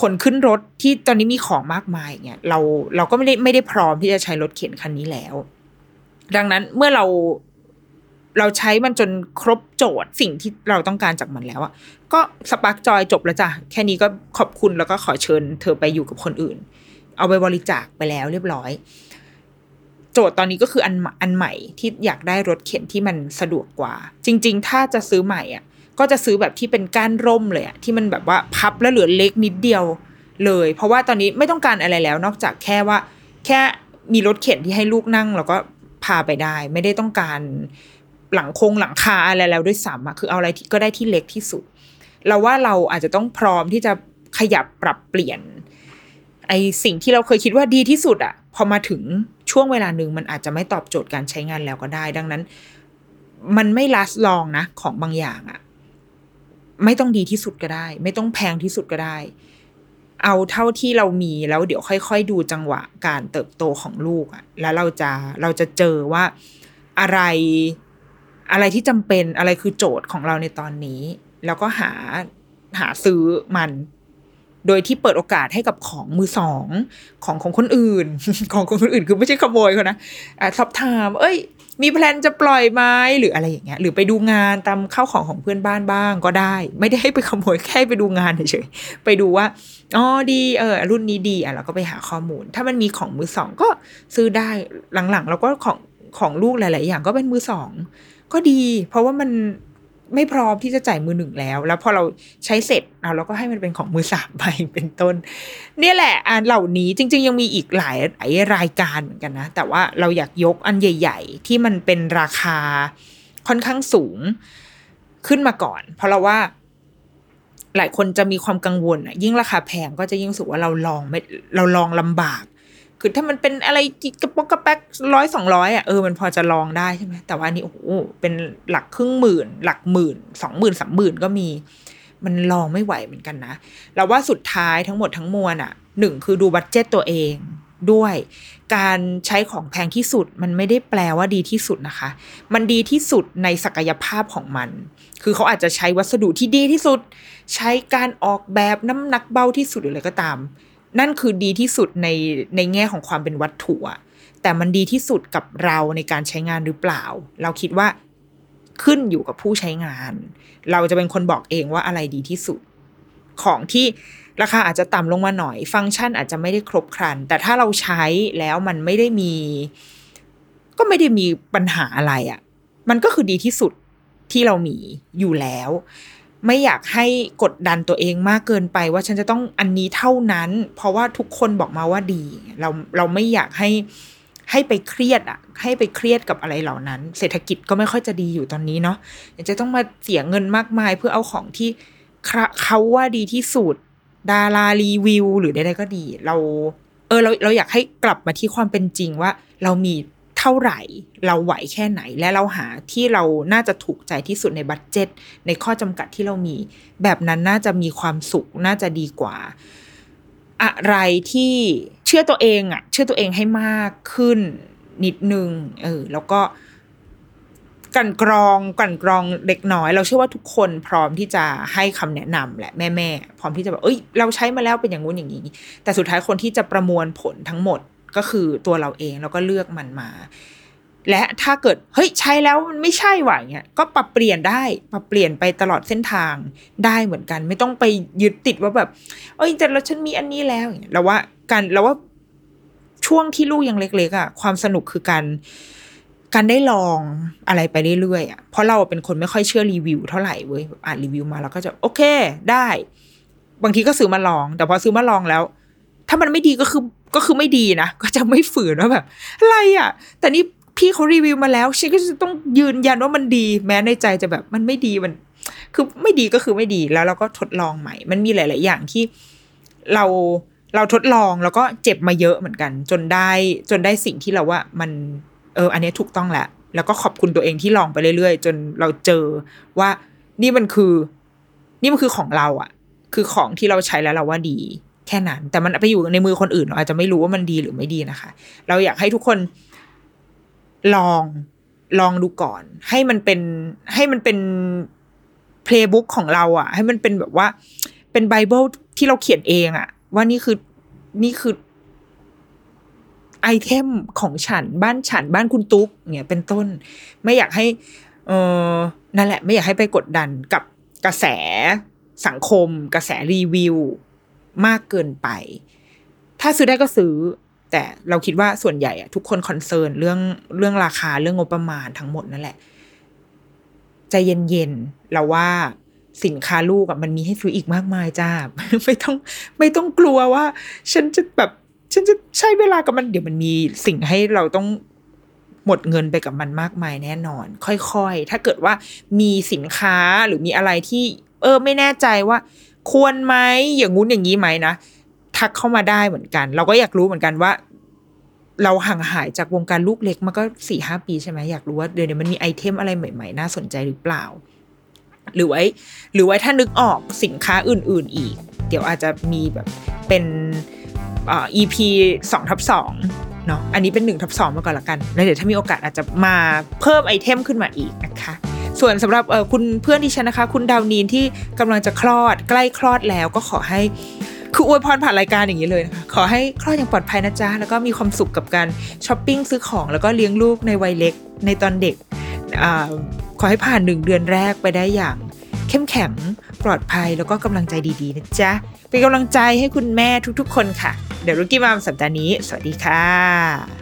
ขนขึ้นรถที่ตอนนี้มีของมากมายเงี้ยเราเราก็ไม่ได้ไม่ได้พร้อมที่จะใช้รถเข็นคันนี้แล้ว ดังนั้นเมื่อเรา เราใช้มันจนครบโจทย์สิ่งที่เราต้องการจากมันแล้วอะก็สปาร์กจอยจบแล้วจ้ะแค่นี้ก็ขอบคุณแล้วก็ขอเชิญ เธอไปอยู่กับคนอื่น เอาไปบริจาคไปแล้วเรียบร้อย โจทย์ตอนนี้ก็คืออันอันใหม่ที่อยากได้รถเข็นที่มันสะดวกกว่า จริง ๆ ถ้าจะซื้อใหม่อะ ก็จะซื้อแบบที่เป็นก้านร่มเลยอะที่มันแบบว่าพับแล้วเหลือเล็กนิดเดียวเลย เพราะว่าตอนนี้ไม่ต้องการอะไรแล้ว นอกจากแค่ว่า แค่มีรถเข็นที่ให้ลูกนั่ง แล้วก็พาไปได้ ไม่ได้ต้องการ หลังคงหลังคาอะไรแล้วด้วยซ้ำอะคือเอาอะไรก็ได้ที่เล็กที่สุด เราว่าเราอาจจะต้องพร้อมที่จะขยับปรับเปลี่ยน ไอสิ่งที่เราเคยคิดว่าดีที่สุดอะพอมาถึงช่วงเวลาหนึ่งมันอาจจะไม่ตอบโจทย์การใช้งานแล้วก็ได้ ดังนั้น มันไม่ลัสลองนะ ของบางอย่างอะไม่ต้องดีที่สุดก็ได้ ไม่ต้องแพงที่สุดก็ได้ เอาเท่าที่เรามีแล้วเดี๋ยวค่อยๆดูจังหวะการเติบโตของลูกอะแล้วเราจะเราจะเจอว่าอะไร อะไรที่จำเป็นอะไรคือโจทย์ของเราในตอนนี้ แล้วก็หาหาซื้อมัน โดยที่เปิดโอกาสให้กับของมือสอง ของของคนอื่น ของของคนอื่นคือไม่ใช่ขโมยเขานะอ่สอบถาม เอ้ย มีแพลนจะปล่อยไหมหรืออะไรอย่างเงี้ย หรือไปดูงานตามเข้าของของเพื่อนบ้านบ้างก็ได้ ไม่ได้ให้ไปขโมยแค่ไปดูงานเฉยๆไปดูว่าอ๋อดีเออรุ่นนี้ดีอะเราก็ไปหาข้อมูล ถ้ามันมีของมือสองก็ซื้อได้หลังๆแล้วก็ของของลูกหลาย ๆ อย่างก็เป็นมือสอง ก็ดี เพราะว่ามันไม่พร้อมที่จะจ่ายมือหนึ่งแล้ว แล้วพอเราใช้เสร็จเราเราก็ให้มันเป็นของมือสามไปเป็นต้น เนี่ยแหละอันเหล่านี้จริง ๆ ยังมีอีกหลายหลายรายการเหมือนกันนะ แต่ว่าเราอยากยกอันใหญ่ ๆ ที่มันเป็นราคาค่อนข้างสูงขึ้นมาก่อน เพราะเราว่า หลายคนจะมีความกังวลอะยิ่งราคาแพงก็จะยิ่งสุกว่าเราลองไม่เราลองลำบาก คือถ้ามันเป็นอะไรกระป๋องกระแป๊กร้อยสองร้อยอะเออมันพอจะลองได้ใช่ไหมแต่ว่านี่โอ้โหเป็นหลักครึ่งหมื่น หลักหมื่นสองหมื่นสามหมื่นก็มี มันลองไม่ไหวเหมือนกันนะเราว่าสุดท้ายทั้งหมดทั้งมวลอะหนึ่งคือดูบัตเจตตัวเองด้วย การใช้ของแพงที่สุดมันไม่ได้แปลว่าดีที่สุดนะคะ มันดีที่สุดในศักยภาพของมัน คือเขาอาจจะใช้วัสดุที่ดีที่สุด ใช้การออกแบบน้ำหนักเบาที่สุดหรืออะไรก็ตาม นั่นคือดีที่สุดในในแง่ของความเป็นวัตถุอะแต่มันดีที่สุดกับเราในการใช้งานหรือเปล่า เราคิดว่าขึ้นอยู่กับผู้ใช้งาน เราจะเป็นคนบอกเองว่าอะไรดีที่สุด ของที่ราคาอาจจะต่ำลงมาหน่อย ฟังก์ชันอาจจะไม่ได้ครบครัน แต่ถ้าเราใช้แล้วมันไม่ได้มี ก็ไม่ได้มีปัญหาอะไรอะ่ะ มันก็คือดีที่สุดที่เรามีอยู่แล้ว ไม่อยากให้กดดันตัวเองมากเกินไปว่าฉันจะต้องอันนี้เท่านั้น เพราะว่าทุกคนบอกมาว่าดี เราเราไม่อยากให้ให้ไปเครียดอะให้ไปเครียดกับอะไรเหล่านั้น เศรษฐกิจก็ไม่ค่อยจะดีอยู่ตอนนี้เนาะอยากจะต้องมาเสียเงินมากมายเพื่อเอาของที่เขาว่าดีที่สุดดารารีวิว หรือใดๆก็ดี เรา เออเราเราอยากให้กลับมาที่ความเป็นจริงว่า เรามี เท่าไหร่ เราไหวแค่ไหน และเราหาที่เราน่าจะถูกใจที่สุดในบัตเจ็ตในข้อจำกัดที่เรามี แบบนั้นน่าจะมีความสุขน่าจะดีกว่า อะไรที่เชื่อตัวเองอะเชื่อตัวเองให้มากขึ้นนิดนึงเออแล้วก็กันกรองกันกรองเล็กน้อย เราเชื่อว่าทุกคนพร้อมที่จะให้คำแนะนำแหละแม่แม่พร้อมที่จะแบบเอ้ย เราใช้มาแล้วเป็นอย่างงู้นอย่างนี้แต่สุดท้ายคนที่จะประมวลผลทั้งหมด ก็คือตัวเราเองแล้วก็เลือกมันมา และถ้าเกิดเฮ้ยใช้แล้วมันไม่ใช่ว่ะเงี้ยก็ปรับเปลี่ยนได้ปรับเปลี่ยนไปตลอดเส้นทางได้เหมือนกัน ไม่ต้องไปยึดติดว่าแบบ เอ้ยแต่แล้วฉันมีอันนี้แล้วอย่างเงี้ยเราว่าการเราว่าช่วงที่ลูกยังเล็กๆอะ ความสนุกคือการการได้ลองอะไรไปเรื่อยๆอะเพราะเราเป็นคนไม่ค่อยเชื่อรีวิวเท่าไหร่เว้ยอ่านรีวิวมาแล้วก็จะโอเคได้ บางทีก็ซื้อมาลอง แต่พอซื้อมาลองแล้ว ถ้ามันไม่ดีก็คือก็คือไม่ดีนะก็จะไม่ฝืนว่าแบบอะไรอะ แต่นี่พี่เขารีวิวมาแล้วฉันก็จะต้องยืนยันว่ามันดี แม้ในใจจะแบบมันไม่ดีมัน คือไม่ดีก็คือไม่ดีแล้วเราก็ทดลองใหม่ มันมีหลาย ๆ อย่างที่เราเราทดลองแล้วก็เจ็บมาเยอะเหมือนกัน จนได้จนได้สิ่งที่เราว่ามันเออ อันนี้ถูกต้องแหละ แล้วก็ขอบคุณตัวเองที่ลองไปเรื่อย ๆ จนเราเจอว่านี่มันคือ นี่มันคือของเราอะคือของที่เราใช้แล้วเราว่าดี แค่นั้น แต่มันไปอยู่ในมือคนอื่นเราอาจจะไม่รู้ว่ามันดีหรือไม่ดีนะคะ เราอยากให้ทุกคนลองลองดูก่อน ให้มันเป็นให้มันเป็น playbook ของเราอะให้มันเป็นแบบว่า เป็นไบเบิลที่เราเขียนเองอะ ว่านี่คือนี่คือ itemของฉันบ้านฉันบ้านคุณตุ๊กเนี่ยเป็นต้น ไม่อยากให้ เออนั่นแหละ ไม่อยากให้ไปกดดันกับกระแสสังคม กระแสรีวิว มากเกินไป ถ้าซื้อได้ก็ซื้อ แต่เราคิดว่าส่วนใหญ่อะทุกคนคอนเซิร์นเรื่องเรื่องราคาเรื่องงบประมาณทั้งหมดนั่นแหละใจเย็นๆเราว่าสินค้าลูกอะมันมีให้ซื้ออีกมากมายจ้าไม่ต้องไม่ต้องกลัวว่า ฉันจะแบบฉันจะใช้เวลากับมันเดี๋ยวมันมีสิ่งให้เราต้องหมดเงินไปกับมันมากมายแน่นอน ค่อยๆ ถ้าเกิดว่ามีสินค้าหรือมีอะไรที่ เออไม่แน่ใจว่า ควรไหมอย่างงู้นอย่างนี้ไหมนะทักเข้ามาได้เหมือนกัน เราก็อยากรู้เหมือนกันว่า เราห่างหายจากวงการลูกเล็กมาก็สี่ห้าปีใช่ไหมอยากรู้ว่าเดี๋ยวนี้มันมีไอเทมอะไรใหม่ๆ น่าสนใจหรือเปล่า หรือไว้หรือไว้ถ้านึกออกสินค้าอื่น ๆ อีก เดี๋ยวอาจจะมีแบบเป็นอ่า EP สองทับสองเนาะอันนี้เป็นหนึ่งทับสองมาก่อนละกัน แล้วเดี๋ยวถ้ามีโอกาสอาจจะมาเพิ่มไอเทมขึ้นมาอีกนะคะ ส่วนสำหรับคุณเพื่อนที่ฉันนะคะ คุณดาวนีนที่กำลังจะคลอดใกล้คลอดแล้วก็ขอให้คืออวยพรผ่านรายการอย่างนี้เลยนะคะขอให้คลอดอย่างปลอดภัยนะจ๊ะ แล้วก็มีความสุขกับการช้อปปิ้งซื้อของ แล้วก็เลี้ยงลูกในวัยเล็กในตอนเด็กอขอให้ผ่านหนึ่งเดือนแรกไปได้อย่าง เข้มแข็งปลอดภัยแล้วก็กำลังใจดีๆนะจ๊ะ เป็นกำลังใจให้คุณแม่ทุกๆ คนค่ะ เดี๋ยวรุกี้มามสัปดาห์นี้ สวัสดีค่ะ